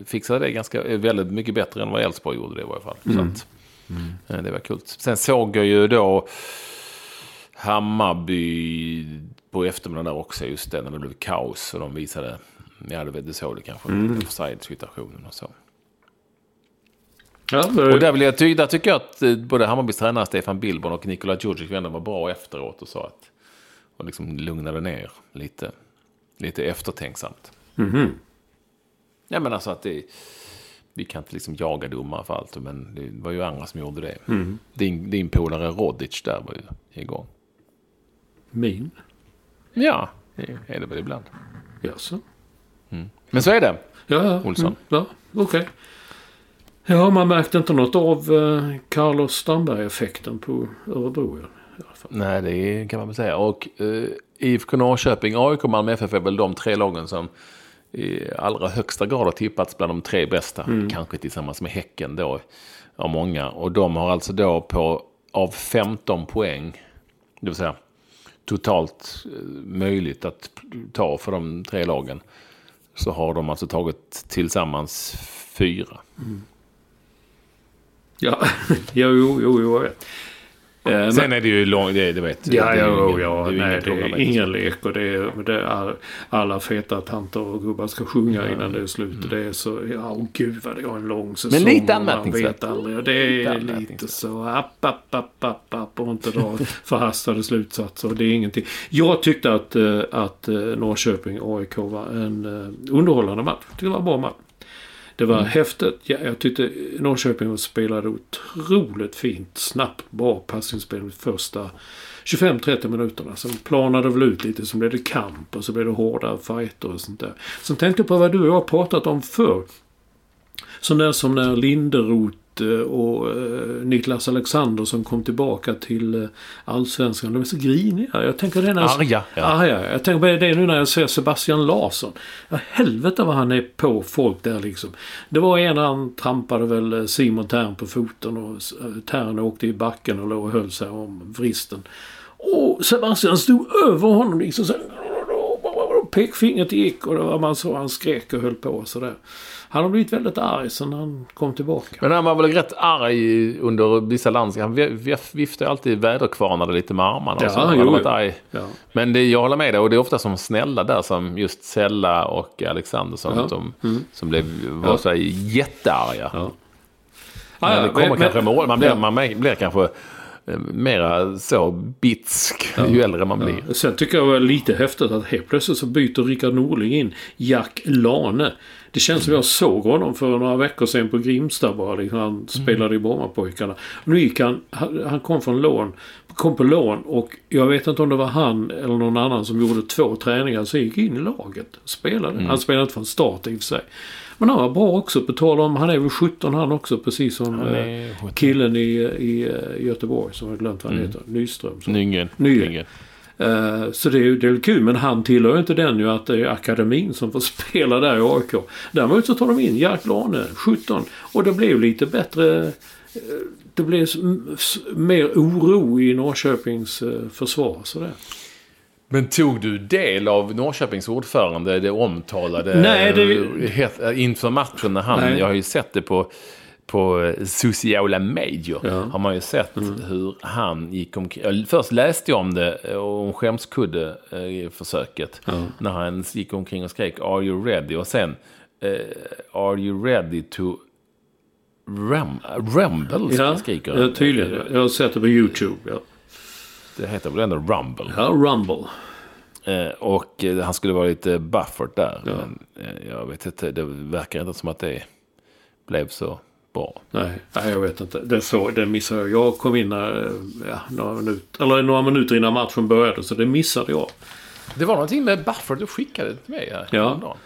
fixade det ganska, väldigt mycket bättre än vad Elfsborg gjorde det i varje fall. Mm. Så att, mm. Det var kul. Sen såg jag ju då Hammarby på eftermiddagen där också, just det, när det blev kaos. Och de visade, ja det såg det kanske, mm. offside-situationen och så.
Ja,
och där, vill jag ty där tycker jag att eh, både Hammarbys tränare Stefan Billborn och Nikola Djurdjic var bra efteråt och sa att, och liksom lugnade ner lite, lite eftertänksamt.
Mm -hmm.
Ja men alltså att det, vi kan inte liksom jaga domare för allt, men det var ju andra som gjorde det.
Mm.
Din, din polare Rodic där var ju igång.
Min?
Ja, det är det väl ibland.
Jaså?
Mm. Men så är det,
ja, ja.
Olsson.
Mm. Ja, okej. Okay. Ja, man märkte inte något av eh, Carlos Strandberg-effekten på Örebro i alla fall.
Nej, det kan man väl säga. Och eh, IFK Norrköping, AIK och Malmö FF är väl de tre lagen som i allra högsta grad har tippats bland de tre bästa.
Mm.
Kanske tillsammans med Häcken då, av många. Och de har alltså då på, av 15 poäng, det vill säga totalt eh, möjligt att ta för de tre lagen. Så har de alltså tagit tillsammans fyra.
Mm. Ja, <laughs> jo, jo, jo.
Eh, Sen är det ju långt, det, det vet
Ja, ja, ja, det nej, det är ingen lek och det är, det är alla feta tanter och gubbar ska sjunga ja. innan det är slut. Mm. Det är så, ja, oh, gud vad det var en lång säsong.
Men lite anmärkningsvärt.
Och det är lite, lite så, app, app, app, app, app och inte dra <laughs> förhastade slutsatser. Det är ingenting. Jag tyckte att, eh, att eh, Norrköping AIK var en underhållande match. Det var en bra match. Det var mm. häftigt. Ja, jag tyckte Norrköping spelade otroligt fint. Snabbt, bra passningsspel första 25-30 minuterna. Sen planade det väl ut lite. Så blev det kamp och så blev det hårda fighter och sånt där. Sen tänkte jag på vad du och jag har pratat om förr. Sån där som när Linderoth och eh, Niklas Alexander som kom tillbaka till eh, Allsvenskan. De är så griniga. Jag tänker det när
Arga.
Ja. Arga. Jag tänker på det nu när jag ser Sebastian Larsson. Ja, helvete vad han är på folk där liksom. Det var en han trampade väl eh, Simon Tern på foten och Tern åkte i backen och låg och höll sig om vristen. Och Sebastian stod över honom liksom så pekfingret gick och det var man så han skrek och höll på sådär. Han har blivit väldigt arg sen han kom tillbaka.
Men han var väl rätt arg under vissa landskap. Han viftade alltid väderkvarnade lite med armarna.
Ja,
och så.
Han
har varit arg.
Ja.
Men det, jag håller med dig. Och det är ofta som snälla där som just Sella och Alexandersson.
Ja.
Som,
Mm.
som blev, var
Ja.
så jättearga.
Ja.
Men det kommer
men-
kanske
men-
mål. Man blir, man blir kanske mera så bitsk ju äldre man blir.
Ja. Sen tycker jag det var lite häftigt att helt plötsligt så byter Rickard Norling in Jack Lane. Det känns som jag såg honom för några veckor sedan på Grimsta bara. Liksom. Han spelade i Brommapojkarna. Nu gick han, han kom från lån, kom på lån och jag vet inte om det var han eller någon annan som gjorde två träningar. Så gick in i laget. Spelade. Han spelade inte från start i och för sig. Men han var bra också. På tal om, han är väl 17 han också precis som
är
eh,
17.
killen i, i eh, Göteborg som jag glömt vad han heter. Nyström. så.
Nygren.
Nygren.
Nygren.
Eh, Så det är ju det är kul, men han tillhör ju inte den ju att det är akademin som får <laughs> spela där i AIK. Däremot så tar de in Jack Lane, 17. Och det blev lite bättre... Det blev mer oro i Norrköpings försvar. Sådär.
Men tog du del av Norrköpings ordförande, det omtalade
Nej, det-
het- inför matchen när han,
Nej.
jag har ju sett det på, på eh, sociala medier,
Ja. Mm.
har man ju sett hur han gick omkring. Först läste jag om det, eh, om skämskudde-försöket,
Ja.
när han gick omkring och skrek “Are you ready?” och sen eh, “Are you ready to ram rumble?”
Ja,
skriker
ja, tydligen. Jag har sett det på YouTube. Ja,
Det heter väl ändå rumble?
ja Rumble.
Eh, och eh, han skulle vara lite buffert där.
Ja.
Men eh, jag vet inte, det verkar inte som att det blev så bra.
Nej, nej, jag vet inte. Det, så, det missade jag. Jag kom in när, ja, några, minuter, eller några minuter innan matchen började, så det missade jag.
Det var någonting med buffert du skickade till mig här.
Ja.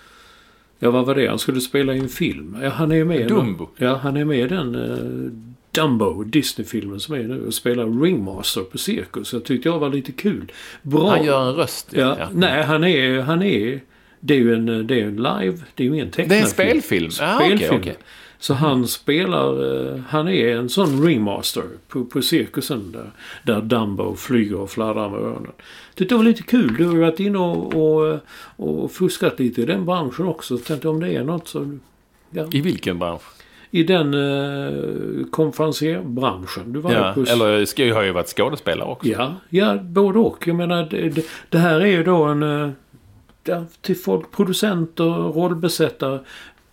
Ja, vad var det? Han skulle spela i en film. Ja, han är med
Dumbo.
Ja, han är med i den. Dumbo, Disney-filmen som är nu, och spelar ringmaster på cirkus. Jag tyckte jag var lite kul. Bra.
Han gör en röst.
Ja, Nej, han är, han är... Det är ju en, det är en live, det är ju ingen tecknad
Det är en spelfilm? Ah, okej,
Spelfilm.
okej.
Så han spelar, eh, han är en sån ringmaster på, på cirkusen där, där Dumbo flyger och fladdrar med öronen. Tyckte det var lite kul. Du har ju varit inne och, och, och fuskat lite i den branschen också. Tänkte om det är något så... Ja,
I vilken bransch?
I den eh, konferencierbranschen. Du var
Ja,
på...
eller ska jag har ju varit skådespelare också.
Ja, ja, både och. Jag menar, det, det, här är ju då en... eh, Ja, till folk, producenter, rollbesättare.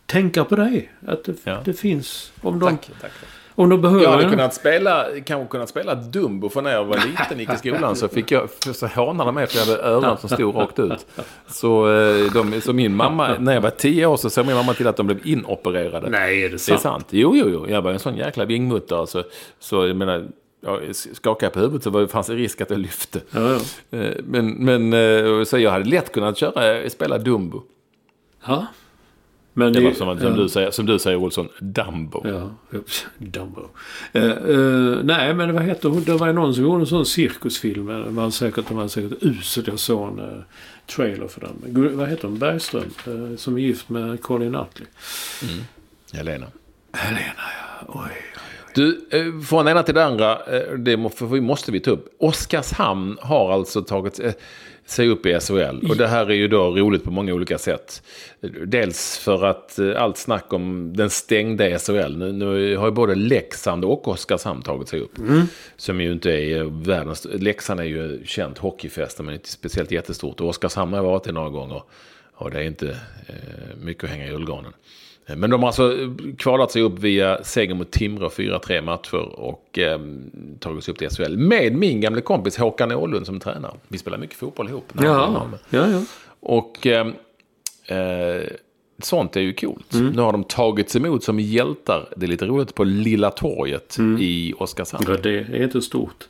Tänka på det. Att det,
Ja.
det finns. Om de,
Tack, tack.
Om de behöver
Jag hade kunnat spela, kanske kunnat spela Dumbo för när jag var liten gick i skolan så fick jag, så hånade de mig för jag hade öron som stod rakt ut. Så, eh, de, så min mamma, när jag var tio år så såg min mamma till att de blev inopererade.
Nej, är det
Det är
sant?
sant. Jo, jo, jo. Jag var en sån jäkla vingmutter. Så, så jag menar, jag skakade på huvudet så var det fanns det risk att jag lyfte.
Ja, ja.
Eh, Men, men eh, så jag hade lätt kunnat köra, spela Dumbo.
ja. Men
Det var som, som,
ja.
du säger, som du säger Olsson, Dumbo.
Ja, ups, Dumbo. Eh, eh, nej, men vad heter hon? Det var ju någon som gjorde en sån cirkusfilm. Det var säkert, de var säkert uselt. Jag såg en eh, trailer för den. Vad heter hon? Bergström. eh, som är gift med Colin Nutley.
Helena.
Helena, ja. Oj.
Du, eh, från ena till det andra, eh, det måste vi ta upp. Oskarshamn har alltså tagit eh, sig upp i SHL. Och det här är ju då roligt på många olika sätt. Dels för att eh, allt snack om den stängda SHL. Nu, nu har ju både Leksand och Oskarshamn tagit sig upp. Som ju inte är världens... Leksand är ju känt hockeyfäste men inte speciellt jättestort. Och Oskarshamn har jag varit i några gånger. Och det är inte eh, mycket att hänga i julgranen. Eh, Men de har alltså eh, kvalat sig upp via seger mot Timrå 4-3 matcher och eh, tagit sig upp till SHL. Med min gamla kompis Håkan Åhlund som tränare. Vi spelar mycket fotboll ihop.
Ja, ja, ja.
Och eh, eh, sånt är ju coolt.
Mm.
Nu har de tagits emot som hjältar. Det är lite roligt på Lilla torget i Oskarshamn.
ja. Det är inte stort.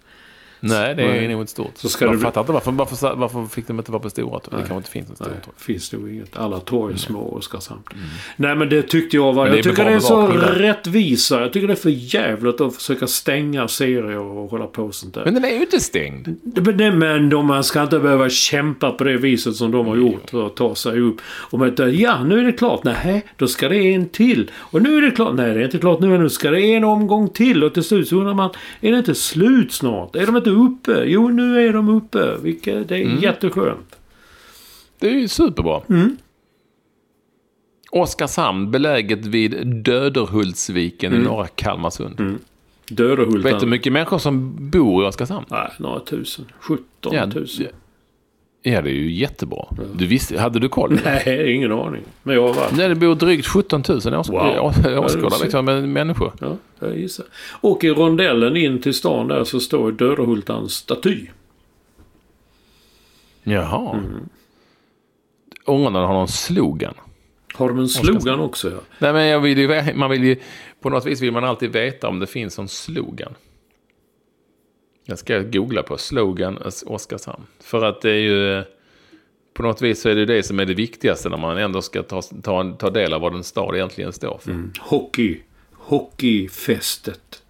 Nej, det är
Nej.
nog inte stort.
Så ska bli-
fattar inte varför, varför, varför fick de inte vara på Stora? Det kanske inte finns Stora
Nej,
torg.
finns nog inget. Alla torg är små och Oskarshamn. Nej men det tyckte jag var... Jag tycker det är så rättvisa. Jag tycker det är för jävligt att försöka stänga serier och hålla på sånt där.
Men den är ju inte stängd.
Men, men de, man ska inte behöva kämpa på det viset som de har gjort för att ta sig upp. Och med att, ja, nu är det klart. Nej, då ska det en till. Och nu är det klart. Nej, det är inte klart nu. Nu ska det en omgång till. Och till slut så undrar man, är det inte slut snart? Är de inte uppe? Jo, nu är de uppe. Vilket, det är jätteskönt.
Det är ju superbra.
Mm.
Oskarshamn, beläget vid Döderhultsviken
Mm.
i norra Kalmarsund.
Döderhultan.
Vet du hur mycket människor som bor i Oskarshamn?
Nej, några tusen. 17
Ja,
000.
Ja, det är ju jättebra. Du visste, hade du koll?
Nej, ingen aning. Men jag har varit.
Nej, det bor drygt 17 000 års,
Wow.
åskådare liksom, med människor.
Ja, jag gissar. Och i rondellen in till stan där så står Döderhultans staty.
Jaha.
Mm.
De har någon slogan.
Har de en slogan också? Ja.
Nej, men jag vill ju, man vill ju, på något vis vill man alltid veta om det finns en slogan. Jag ska googla på slogan Oskarshamn. För att det är ju, på något vis så är det det som är det viktigaste när man ändå ska ta, ta, ta del av vad en stad egentligen står för.
Hockey. Hockeyfästet.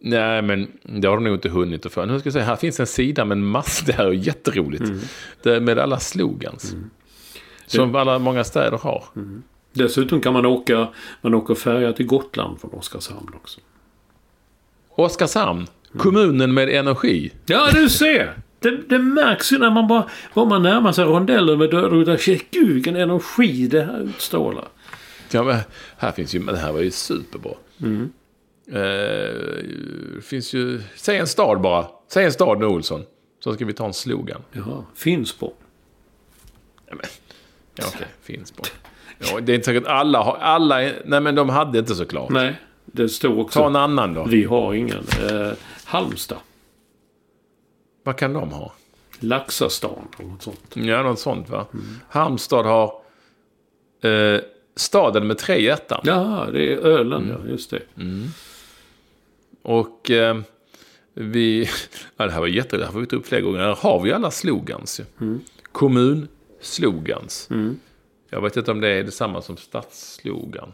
Nej, men det har de nog inte hunnit att få. Nu ska jag säga, här finns en sida med en massa, <laughs> det här är jätteroligt. Det är med alla slogans. Som alla, många städer har.
Dessutom kan man åka, man åker färja till Gotland från Oskarshamn också.
Oskarshamn, kommunen med energi.
Ja, du ser! Det, det märks ju när man bara, bara man närmar sig rondellen med Döderhultan. Shit, vilken energi det här utstrålar.
Ja, men här finns ju, men det här var ju superbra.
Mm.
Eh, finns ju, säg en stad bara. Säg en stad nu Olsson. Så ska vi ta en slogan.
Jaha, Finspång.
Ja, men, ja okej, finns på. Ja, det är inte säkert alla har, alla, nej men de hade inte såklart.
Nej, det står också.
Ta en annan då.
Vi har ingen. Eh, Halmstad.
Vad kan de ha?
Laxastan eller något sånt.
Ja, något sånt va. Halmstad har eh, staden med tre hjärtan.
Ja, det är Öland ja, just det.
Och eh, vi... <laughs> Ja, det här var jätteroligt. Det här får vi ta upp flera gånger. Här har vi alla slogans ju. Kommunslogans. Jag vet inte om det är detsamma som stadsslogan.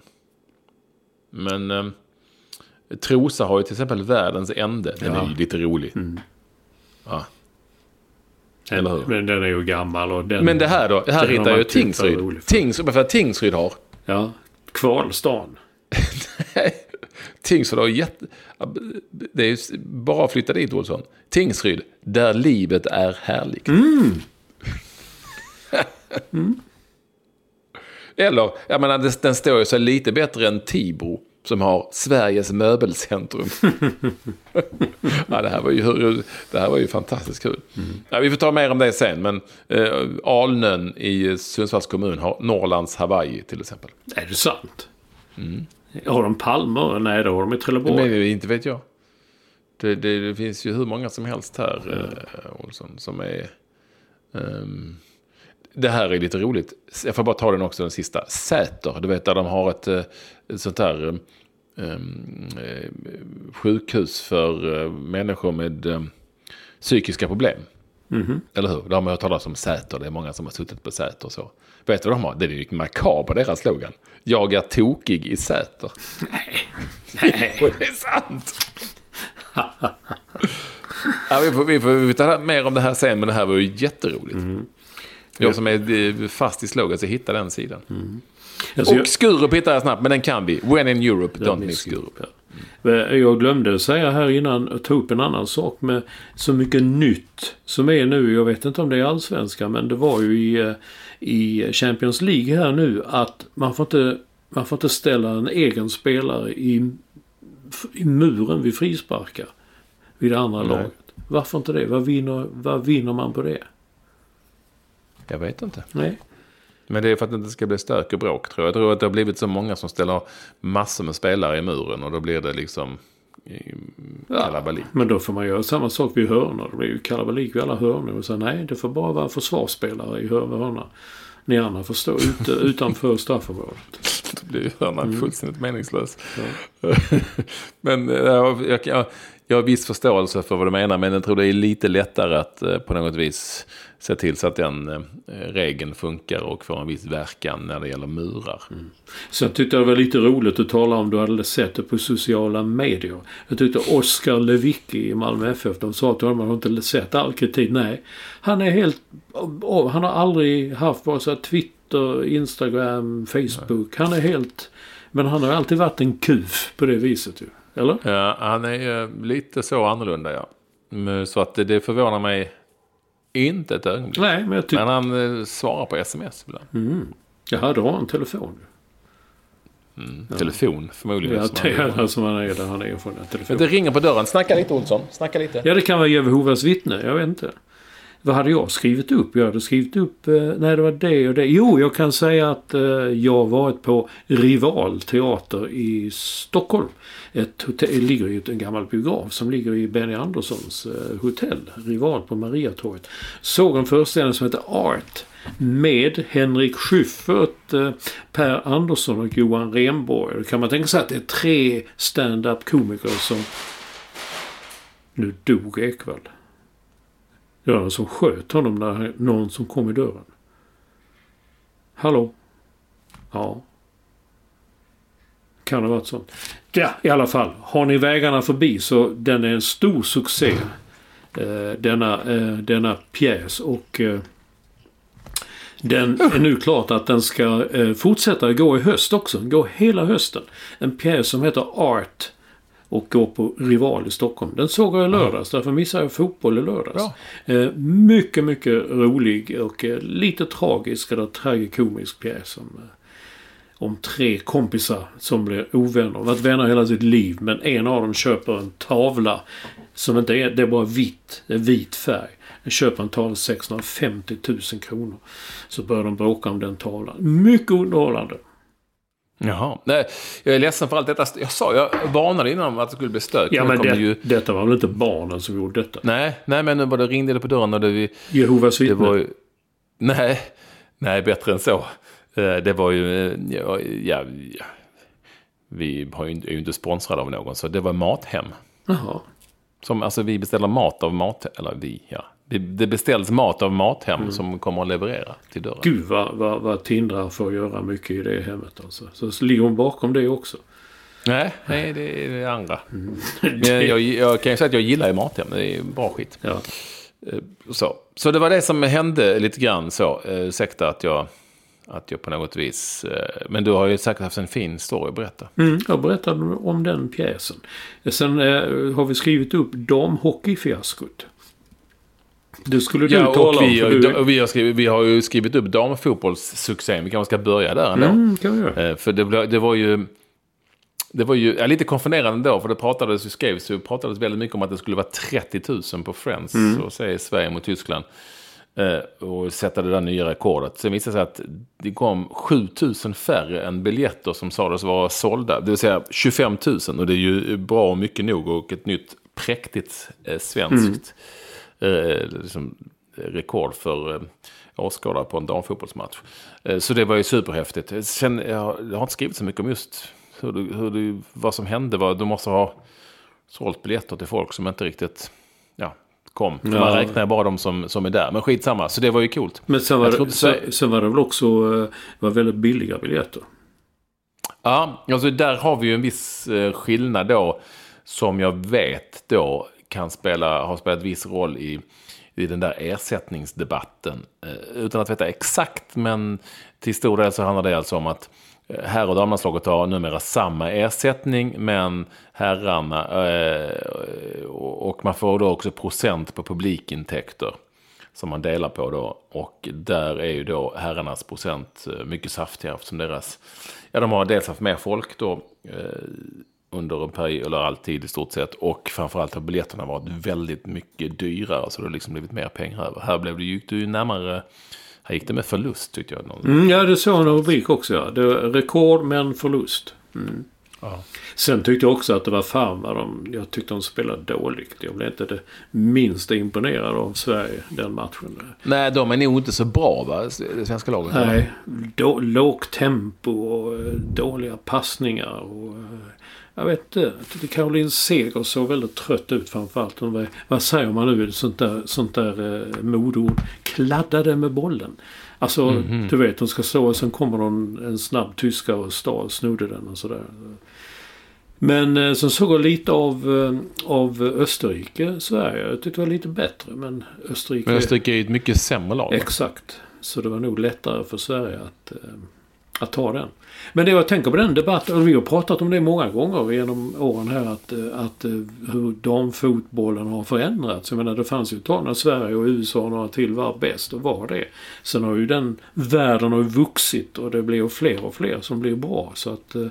Men eh, Trosa har ju till exempel världens ände. Den
Ja.
är ju lite rolig. Ja. Eller hur?
Men den är ju gammal och den...
Men det här då? Det här hittar ju Tingsryd.
rolig för.
Tingsryd, varför Tingsryd har?
Ja. Kvalstan. <laughs>
Tingsryd har jätte... Det är ju bara att flytta dit, Olsson. Tingsryd, där livet är härligt. <laughs> Eller, jag menar, den står ju så lite bättre än Tibro. Som har Sveriges möbelcentrum. <laughs> ja, det, här var ju, det här var ju fantastiskt kul. Ja, vi får ta mer om det sen. Men eh, Alnön i Sundsvalls kommun har Norrlands Hawaii till exempel.
Är det sant? Har de palmer? Nej, det har de i Trelleborg.
Men inte vet jag. Det, det, det finns ju hur många som helst här, eh, Olsson, som är... ehm, det här är lite roligt. Jag får bara ta den också, den sista. Säter, du vet där de har ett, eh, ett sånt här eh, sjukhus för människor med eh, psykiska problem. Eller hur? Det har man hört talas om Säter. Det är många som har suttit på Säter och så. Vet du vad de har? Det är ju makaber, deras slogan. Jag är tokig i Säter.
Nej. <laughs>
Och det är sant! <laughs> ja, vi, får, vi får vi får ta mer om det här sen, men det här var ju jätteroligt. Jag som är eh, fast i slogan, så hitta den sidan.
Alltså,
Och Skurup hittar jag snabbt, men den kan vi. When in Europe, don't miss Skurup.
jag, jag glömde säga här innan, att ta upp en annan sak med så mycket nytt som är nu. Jag vet inte om det är allsvenskan, men det var ju i, eh, i Champions League här nu att man får inte, man får inte ställa en egen spelare i, i muren vid frisparkar. Vid det andra
Nej.
laget. Varför inte det? Vad vinner, vad vinner man på det?
Jag vet inte.
Nej.
Men det är för att det inte ska bli stök och bråk, tror jag. Jag tror att det har blivit så många som ställer massor med spelare i muren och då blir det liksom eh, kalabalik.
Men då får man göra samma sak vid hörnor. Det blir ju kalabalik vid alla hörnor. Och säga nej, det får bara vara försvarsspelare i hör- hörna. Ni andra får stå ute, <laughs> utanför straffområdet. <laughs>
Då blir hörnan fullständigt meningslös. <laughs> men eh, jag, jag, jag, jag har viss förståelse för vad du menar, men jag tror det är lite lättare att eh, på något vis se till så att den eh, regeln funkar och får en viss verkan när det gäller murar.
Sen tyckte jag det var lite roligt att tala om du hade sett det på sociala medier. Jag tyckte Oskar Lewicki i Malmö FF, de sa till honom att de inte sett all kritik. Nej, han är helt... Han har aldrig haft vare sig Twitter, Instagram, Facebook. Han är helt... Men han har alltid varit en kuf på det viset ju. Eller?
Ja, han är eh, lite så annorlunda, ja. Men, Så att det, det förvånar mig inte ett ögonblick.
Nej, men jag.
Men han eh, svarar på sms ibland.
Jaha, då har han telefon.
Telefon förmodligen.
Ja, det är där som han är där han är från telefon.
Det ringer på dörren. Snacka lite Olsson. Snacka lite.
Ja, det kan vara Jehovas vittne. Jag vet inte. Vad hade jag skrivit upp? Jag hade skrivit upp... Eh, nej, det var det och det. Jo, jag kan säga att eh, jag har varit på Rival Teater i Stockholm. Ett hotell, det ligger i en gammal biograf som ligger i Benny Anderssons eh, hotell. Rival på Mariatorget. Såg en föreställning som heter Art. Med Henrik Schyffert, Per Andersson och Johan Renborg. Då kan man tänka sig att det är tre stand-up komiker som... Nu dog Ekwall. Det var någon som sköt honom när någon som kom i dörren. Hallå? Ja. Kan ha varit sånt. Ja, i alla fall. Har ni vägarna förbi så den är en stor succé. Eh, denna, eh, denna pjäs och eh, den är nu klart att den ska eh, fortsätta gå i höst också. Gå hela hösten. En pjäs som heter Art och går på Rival i Stockholm. Den såg jag i lördags, därför missade jag fotboll i lördags. Eh, mycket, mycket rolig och eh, lite tragisk eller tragikomisk pjäs om, eh, om tre kompisar som blir ovänner. De har varit vänner hela sitt liv men en av dem köper en tavla som inte är, det är bara vitt, det är vit färg. Den köper en tavla 650 000 kronor. Så börjar de bråka om den tavlan. Mycket underhållande.
Jaha. Nej, jag är ledsen för allt detta. Jag sa, jag varnade innan om att det skulle bli stök.
Ja men det,
ju...
detta var väl inte barnen som gjorde detta?
Nej, nej, men nu var det ringde det på dörren och det,
Jehovas
det
vittne.
var ju... Nej, nej, bättre än så. Eh, Det var ju... eh, Ja, ja. Vi har ju inte- är ju inte sponsrade av någon, så det var Mathem.
Jaha.
Som, alltså vi beställer mat av Mathem, eller vi, ja. Det, det beställs mat av Mathem
Mm.
som kommer att leverera till dörren.
Gud vad, vad, vad Tindra får göra mycket i det hemmet alltså. Så ligger hon bakom det också.
Nej, nej, det är det andra. Men <laughs> jag, jag kan ju säga att jag gillar ju Mathem. Det är bra skit.
Ja.
Eh, Så. så det var det som hände lite grann så. Eh, Ursäkta att jag, att jag på något vis... eh, Men du har ju säkert haft en fin story att berätta.
Mm, jag berättade om den pjäsen. Sen har vi skrivit upp damhockeyfiaskot. Det skulle du
Ja, och
om.
vi,
du-
vi, har skrivit, vi har ju skrivit upp damfotbollssuccén. Vi kanske ska börja där ändå.
Mm, kan vi göra.
Eh, För det, det var ju... Det var ju ja, lite konfunderande då, för det pratades ju, skrevs ju, pratades väldigt mycket om att det skulle vara 30 000 på Friends, och säger Sverige mot Tyskland. Eh, och sätta det där nya rekordet. Sen visade det sig att det kom 7 000 färre än biljetter som sades vara sålda. Det vill säga 25 000, och det är ju bra och mycket nog och ett nytt präktigt eh, svenskt eh, liksom, rekord för eh, åskådare på en damfotbollsmatch. Eh, så det var ju superhäftigt. Sen, jag, har- jag har inte skrivit så mycket om just hur det, hur det, vad som hände. Vad, de måste ha sålt biljetter till folk som inte riktigt ja, kom.
Ja.
Man räknar bara de som, som är där. Men skitsamma, så det var ju coolt.
Men sen var, det, sen, sen var det väl också eh, var väldigt billiga biljetter.
Ja, alltså där har vi ju en viss eh, skillnad då. Som jag vet då kan spela, har spelat viss roll i, i den där ersättningsdebatten. Eh, utan att veta exakt, men till stor del så handlar det alltså om att eh, herr och damlandslaget har numera samma ersättning, men herrarna, eh, och man får då också procent på publikintäkter som man delar på då. Och där är ju då herrarnas procent eh, mycket saftigare eftersom deras, ja de har dels haft mer folk då eh, under en period, eller alltid i stort sett. Och framförallt har biljetterna varit väldigt mycket dyrare så det har liksom blivit mer pengar över. Här blev det, gick det ju närmare, här gick det med förlust tyckte jag. Någon-
Mm, ja, det såg en rubrik också. Ja. Det var rekord men förlust. Mm. Sen tyckte jag också att det var fan vad de... Jag tyckte de spelade dåligt. Jag blev inte det minsta imponerad av Sverige den matchen.
Nej, de är nog inte så bra va, det svenska laget?
Nej, då, lågt tempo och eh, dåliga passningar. Och, eh, jag vet inte. Caroline Seger såg väldigt trött ut framförallt. Hon var, vad säger man nu? Sånt där, sånt där eh, modord. Kladdade med bollen. Alltså, du vet, hon ska stå och sen kommer någon, en snabb tyska och stal, snodde den och sådär. Men eh, sen såg jag lite av, eh, av Österrike, Sverige. Jag tyckte det var lite bättre. Men Österrike...
Men Österrike är ett mycket sämre lag.
Exakt. Så det var nog lättare för Sverige att, eh, att ta den. Men det jag tänker på den debatten, och vi har pratat om det många gånger genom åren här, att, att eh, hur damfotbollen har förändrats. Jag menar det fanns ju ett tag när Sverige och USA och några till var bäst och var det. Sen har ju den världen har vuxit och det blir fler och fler som blir bra. Så att eh,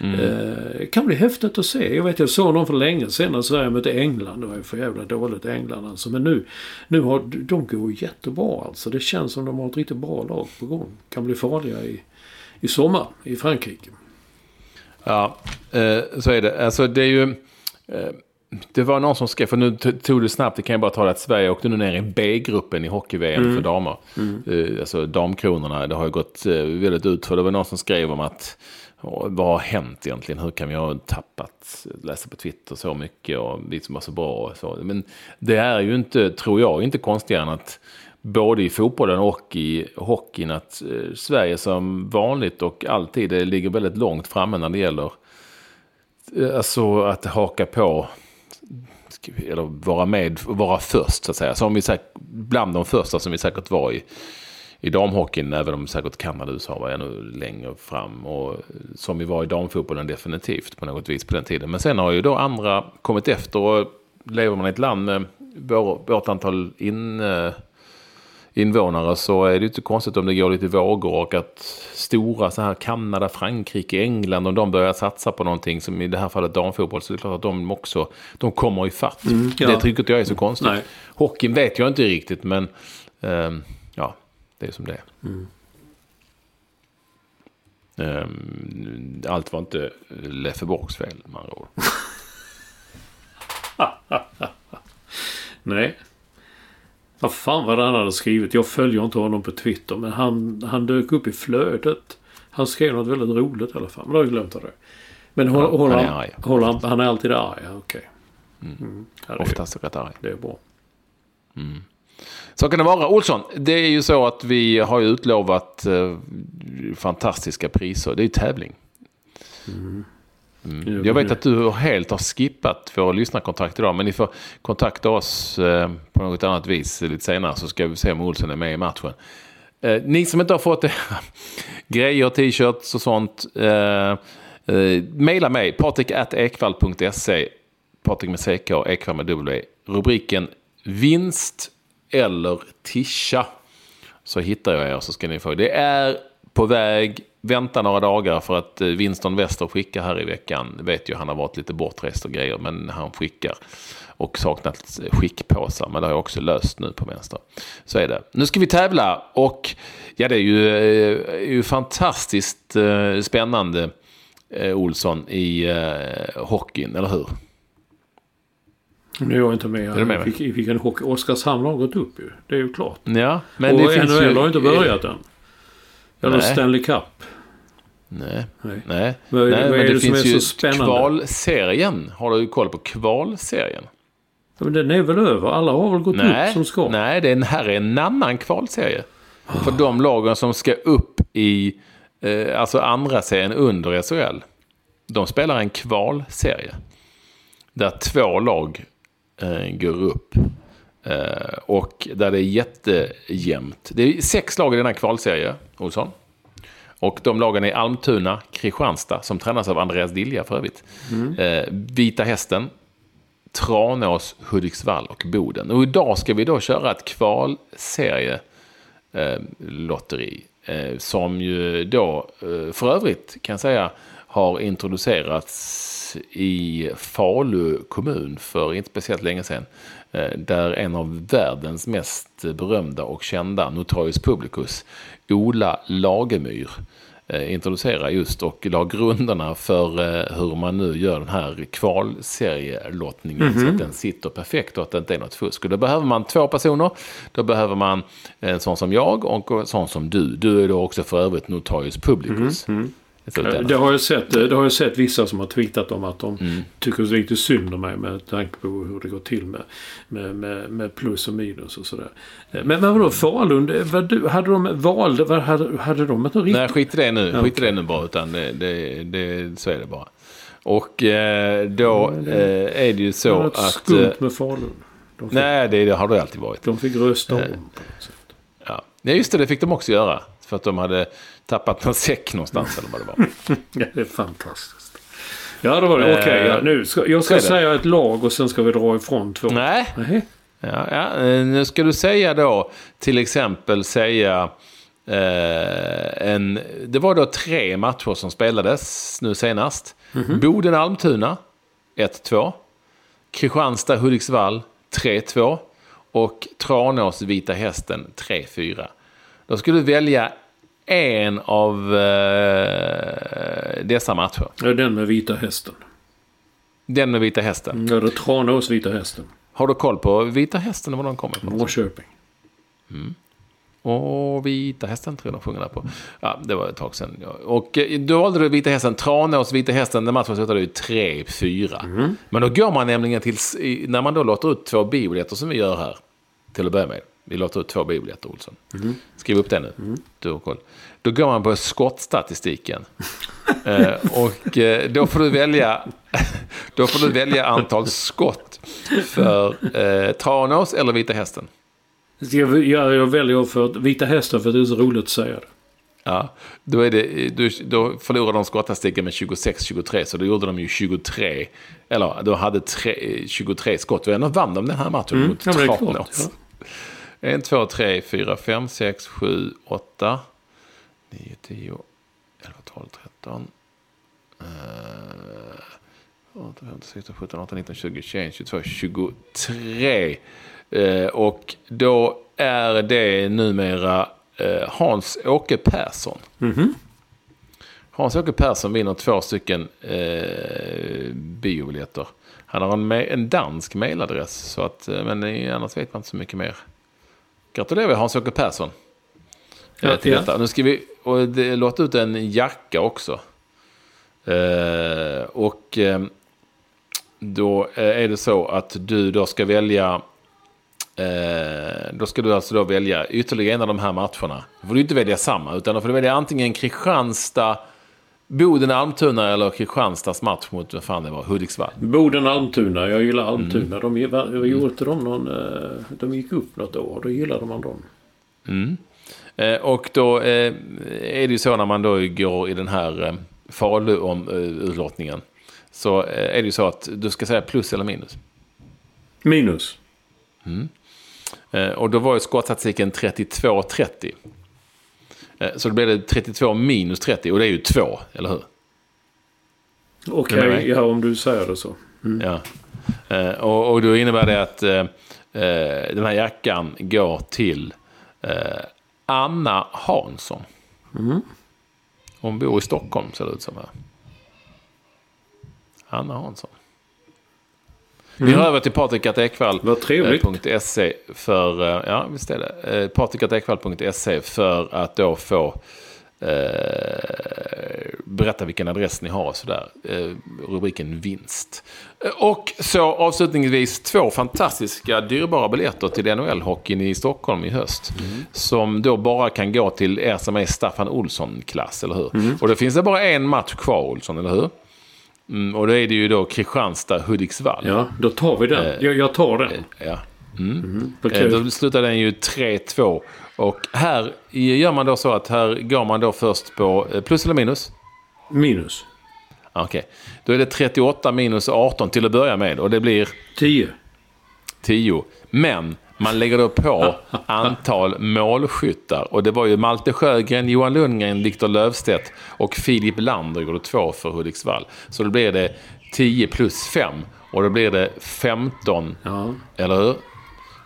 eh, kan bli häftigt att se. Jag vet jag såg någon för länge sedan när Sverige mötte England. Det var ju för jävla dåligt England alltså. Men nu, nu har de går jättebra alltså. Det känns som de har ett riktigt bra lag på gång. Kan bli farliga i, i sommar i Frankrike.
Ja, eh, så är det. Alltså det är ju... Eh, det var någon som skrev, för nu tog det snabbt, det kan jag bara ta att Sverige åkte nu ner i B-gruppen i hockey-VM för damer. Eh, alltså damkronorna, det har ju gått väldigt ut för Det var någon som skrev om att "Åh, vad har hänt egentligen? Hur kan vi ha tappat, läsa på Twitter så mycket och vi som var så bra och så. Men det är ju inte, tror jag, inte konstigare än att både i fotbollen och i hockeyn att eh, Sverige som vanligt och alltid eh, ligger väldigt långt framme när det gäller eh, alltså att haka på eller vara med, vara först så att säga. Som vi säkert, bland de första som vi säkert var i, i damhockeyn, även om säkert Kanada och USA var ännu längre fram. Och som vi var i damfotbollen definitivt på något vis på den tiden. Men sen har ju då andra kommit efter och lever man i ett land med vår, vårt antal in, eh, invånare så är det inte konstigt om det går lite vågor och att stora så här Kanada, Frankrike, England om de börjar satsa på någonting som i det här fallet damfotboll så är det klart att de också de kommer i fatt.
ja.
Det tycker inte jag är så konstigt.
Nej.
Hockeyn vet jag inte riktigt men ehm, ja, det är som det är. Ehm, allt var inte Leffe Borgs fel med andra ord. <laughs>
Nej. Vad fan var det han hade skrivit? Jag följer inte honom på Twitter men han, han dök upp i flödet. Han skrev något väldigt roligt i alla fall. Men då har jag glömt det. Men håller,
Ja,
håller,
han är arg.
håller han, han är alltid arg? Ja, Okej. Mm. Ja,
Oftast rätt arg.
det är bra.
Så kan det vara. Olsson, det är ju så att vi har utlovat eh, fantastiska priser. Det är ju tävling. Mm. Mm. Jag vet att du helt har skippat vår lyssnarkontakt idag, men ni får kontakta oss eh, på något annat vis lite senare så ska vi se om Olsen är med i matchen. Eh, ni som inte har fått det, <laughs> grejer, t-shirts och sånt, eh, eh, mejla mig, patrik.ekvall.se, Patrik med CK, Ekvall med W. Rubriken vinst eller tischa. Så hittar jag er så ska ni få. Det är på väg, vänta några dagar för att eh, Winston Wester skickar här i veckan. Vet ju, han har varit lite bortrest och grejer, men han skickar och saknat skickpåsar. Men det har jag också löst nu på vänster. Så är det. Nu ska vi tävla och ja, det är ju, är eh, ju fantastiskt eh, spännande Olsson i hockeyn, eller hur?
Nu är jag inte med. Är med fick, fick en hockey. Oskarshamn har gått upp ju. Det är ju klart.
Ja,
men och det finns NHL ju... har inte börjat än. Eller Nej. Stanley Cup.
Nej. Nej. Nej. Vad, Nej, vad men det, det finns ju kvalserien. Har du koll på kvalserien?
Ja, men den är väl över? Alla har väl gått Nej. upp som ska?
Nej, det är en, här är en annan kvalserie. Oh. För de lagen som ska upp i eh, alltså andra serien under SHL. De spelar en kvalserie. Där två lag eh, går upp. Eh, och där det är jättejämnt. Det är sex lag i denna kvalserie, Olsson. Och de lagen är Almtuna, Kristianstad, som tränas av Andreas Dilja för övrigt. Mm. Eh, Vita Hästen, Tranås, Hudiksvall och Boden. Och idag ska vi då köra ett kvalserie-lotteri. Eh, som ju då, eh, för övrigt kan jag säga, har introducerats i Falu kommun för inte speciellt länge sedan. Eh, där en av världens mest berömda och kända Notarius Publicus, Ola Lagemyr, eh, introducerar just och la grunderna för eh, hur man nu gör den här kvalserielottningen mm -hmm. så att den sitter perfekt och att det inte är något fusk. Och då behöver man två personer. Då behöver man en sån som jag och en sån som du. Du är då också för övrigt Notarius Publicus. Mm -hmm.
Det har, jag sett, det har jag sett vissa som har tweetat om att de mm. tycker lite synd om mig med tanke på hur det går till med, med, med, med plus och minus och sådär. Men vadå Falun? Vad, hade de valde, vad, hade, hade de inte riktigt?
Nej skit i det nu. Okay. Skit i det nu bara. Utan det, det, det, så är det bara. Och eh, då det, eh, är det ju så det att...
skumt eh, med Falun.
Fick, nej det, det har det alltid varit.
De fick rösta om.
Ja. ja just det, det fick de också göra. För att de hade tappat någon säck någonstans eller vad det var. <laughs>
ja, det är fantastiskt. Ja, då var det. Okej, okay, ja, nu ska, jag ska säga ett lag och sen ska vi dra ifrån två.
Nej. Nej. Ja, ja, eh, nu ska du säga då, till exempel säga eh, en... Det var då tre matcher som spelades nu senast. Mm -hmm. Boden-Almtuna 1-2. Kristianstad-Hudiksvall 3-2. Och Tranås-Vita Hästen 3-4. Då skulle du välja en av eh, dessa matcher.
Ja, den med Vita Hästen.
Den med Vita Hästen?
Mm, ja, det Tranås Vita Hästen.
Har du koll på Vita Hästen och var de kommer
ifrån? Norrköping.
Mm. Och Vita Hästen tror jag de sjunger där på. Ja, det var ett tag sedan. Och eh, då valde du Vita Hästen. Tranås Vita Hästen, den matchen slutade ju 3-4. Mm. Men då går man nämligen till, när man då låter ut två biobiljetter som vi gör här, till att börja med. Vi låter ut två biobiljetter, Olsson. Mm. Skriv upp det nu. Mm. Du har koll. Då går man på skottstatistiken. <laughs> eh, och eh, då får du välja <laughs> då får du välja antal skott för eh, Tranås eller Vita Hästen.
Jag, jag väljer för Vita Hästen för att det är så roligt att säga det.
Ja, då, är det, då, då förlorade de skottstatistiken med 26-23, så då gjorde de ju 23. Eller de hade tre, 23 skott och ändå vann de den här matchen mm, mot Tranås. 1, 2, 3, 4, 5, 6, 7, 8, 9, 10, 11, 12, 13. Uh, 8, 15, 16, 17, 18, 19, 20, 21, 22, 23. Uh, och då är det numera uh, Hans-Åke Persson. Mm -hmm. Hans-Åke Persson vinner två stycken uh, biobiljetter. Han har en, en dansk mailadress, så att, uh, men annars vet man inte så mycket mer. Gratulerar vi Hans-Åke Persson. Ja, till detta. Nu ska vi och det, låta ut en jacka också. Eh, och eh, då är det så att du då ska välja eh, då ska du alltså då välja ytterligare en av de här matcherna. Då får du inte välja samma, utan då får du välja antingen Kristianstad, Boden-Almtuna eller Kristianstads match mot, vad fan det var, Hudiksvall.
Boden-Almtuna. Jag gillar Almtuna.
Mm.
De, gjorde inte de någon... eh, De gick upp något år. Då gillade man dem.
Eh, och då eh, är det ju så när man då går i den här eh, Falu-utlottningen. Så är det ju så att du ska säga plus eller minus.
Minus.
Eh, och då var ju skottstatistiken 32-30. Eh, så då blev det 32 minus 30 och det är ju 2, eller hur?
Okej,
jag?
ja om du säger det så.
Ja. Eh, och, och då innebär det att eh, eh, den här jackan går till eh, Anna Hansson. Hon bor i Stockholm ser det ut som här. Anna Hansson. Vi hör över till
trevligt.
eh, för, eh, ja visst är det, eh, patrikatekvall.se för att då få eh, berätta vilken adress ni har sådär. Eh, rubriken vinst. Och så avslutningsvis två fantastiska dyrbara biljetter till NHL-hockeyn i Stockholm i höst. Som då bara kan gå till er som är Staffan Olsson-klass, eller hur? Och det finns det bara en match kvar, Olsson, eller hur? Mm, och då är det ju då Kristianstad-Hudiksvall.
Ja, då tar vi den. Jag, jag tar den.
Ja.
Okej.
Eh, Då slutar den ju 3-2. Och här gör man då så att här går man då först på eh, plus eller minus?
Minus.
Ah, Okej. Då är det 38 minus 18 till att börja med. Och det blir
10.
10. Men man lägger då på antal målskyttar. Och det var ju Malte Sjögren, Johan Lundgren, Viktor Löfstedt och Filip Lander gjorde två för Hudiksvall. Så då blir det 10 plus 5. Och då blir det 15,
Ja.
eller hur?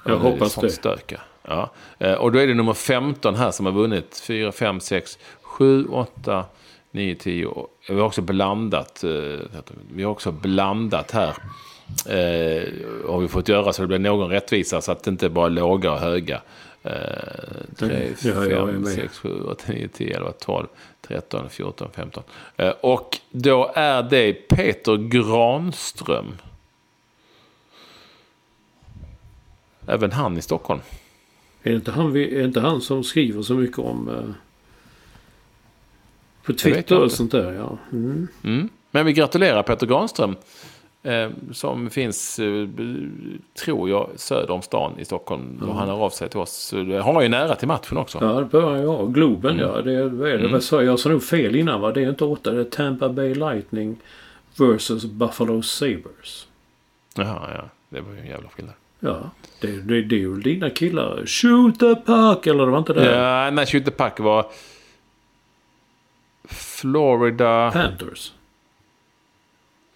Jag
Ja,
hoppas det.
Stök, ja. Eh, Och då är det nummer 15 här som har vunnit. 4, 5, 6, 7, 8, 9, 10. Och Vi har också blandat. eh, Vi har också blandat här. Eh, har vi fått göra så det blir någon rättvisa så att det inte bara är låga och höga. Eh, 3,
Ja, jag är
5,
med.
6, 7, 8, 9, 10, 11, 12, 13, 14, 15. Eh, Och då är det Peter Granström. Även han i Stockholm.
Är det inte han, är inte han som skriver så mycket om... Eh, på Twitter och sånt där, ja. Mm.
Mm. Men vi gratulerar Peter Granström. Eh, som finns, eh, tror jag, söder om stan i Stockholm. Och han har av sig till oss. Det har ju nära till matchen också.
Ja, det börjar jag. Globen,
Mm.
ja. Det, är det? Vad sa jag? Sa nog fel innan, va? Det är inte åtta. Det är Tampa Bay Lightning versus Buffalo Sabres.
Jaha, ja. Det var ju en jävla skillnad.
Ja, det, det, det är ju dina killar. Shoot the puck! Eller det var inte det?
Ja, när Shoot the Puck var Florida...
Panthers.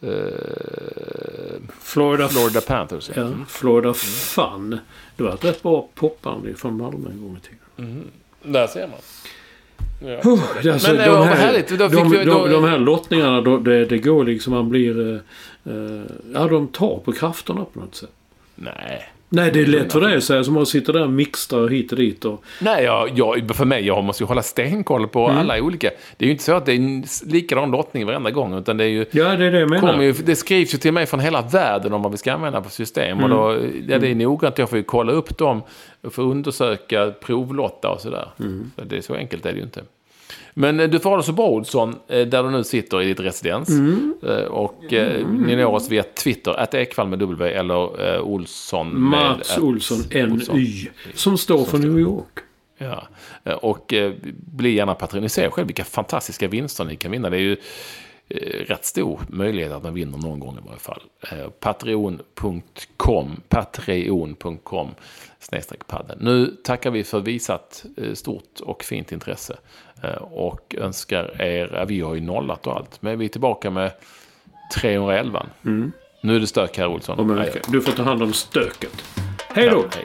Eh,
Florida,
Florida Panthers. Ja.
Ja, Florida Fun. Det var ett rätt bra popband från Malmö en gång i tiden.
Där ser man. Ja.
Alltså,
Men det var härligt, då fick
de,
vi- då-
de, de här lottningarna, då, det, det går liksom, man blir... eh, eh, ja, de tar på krafterna på något sätt.
Nej.
Nej, det är lätt för dig att säga som man sitter där och mixtrar hit och dit. Och,
Nej, jag, jag, för mig, jag måste ju hålla stenkoll på
Mm.
alla olika. Det är ju inte så att det är en likadan lottning varenda gång. Utan det är ju...
ja, det är det jag menar.
Kommer ju, det skrivs ju till mig från hela världen om vad vi ska använda för system. Och då, ja, det är noggrant. Jag får ju kolla upp dem. och få undersöka, provlotta och sådär. Så det är så enkelt är det ju inte. Men eh, du får ha det så bra Olsson, eh, där du nu sitter i ditt residens. Eh, Och eh, ni når oss via Twitter, att Ekvall med W eller Olsson med...
Mats
att-
Olsson. NY. Som står för New York.
Ja, och bli gärna patron. Ni ser själv vilka fantastiska vinster ni kan vinna. Det är ju rätt stor möjlighet att man vinner någon gång i varje fall. Eh, Patreon.com, patreon.com snedstreck padden. Nu tackar vi för visat eh, stort och fint intresse. Eh, och önskar er, vi har ju nollat och allt, men vi är tillbaka med 311. Nu är det stök här Olsson.
Du får ta hand om stöket. Hej då!
Ja, hej.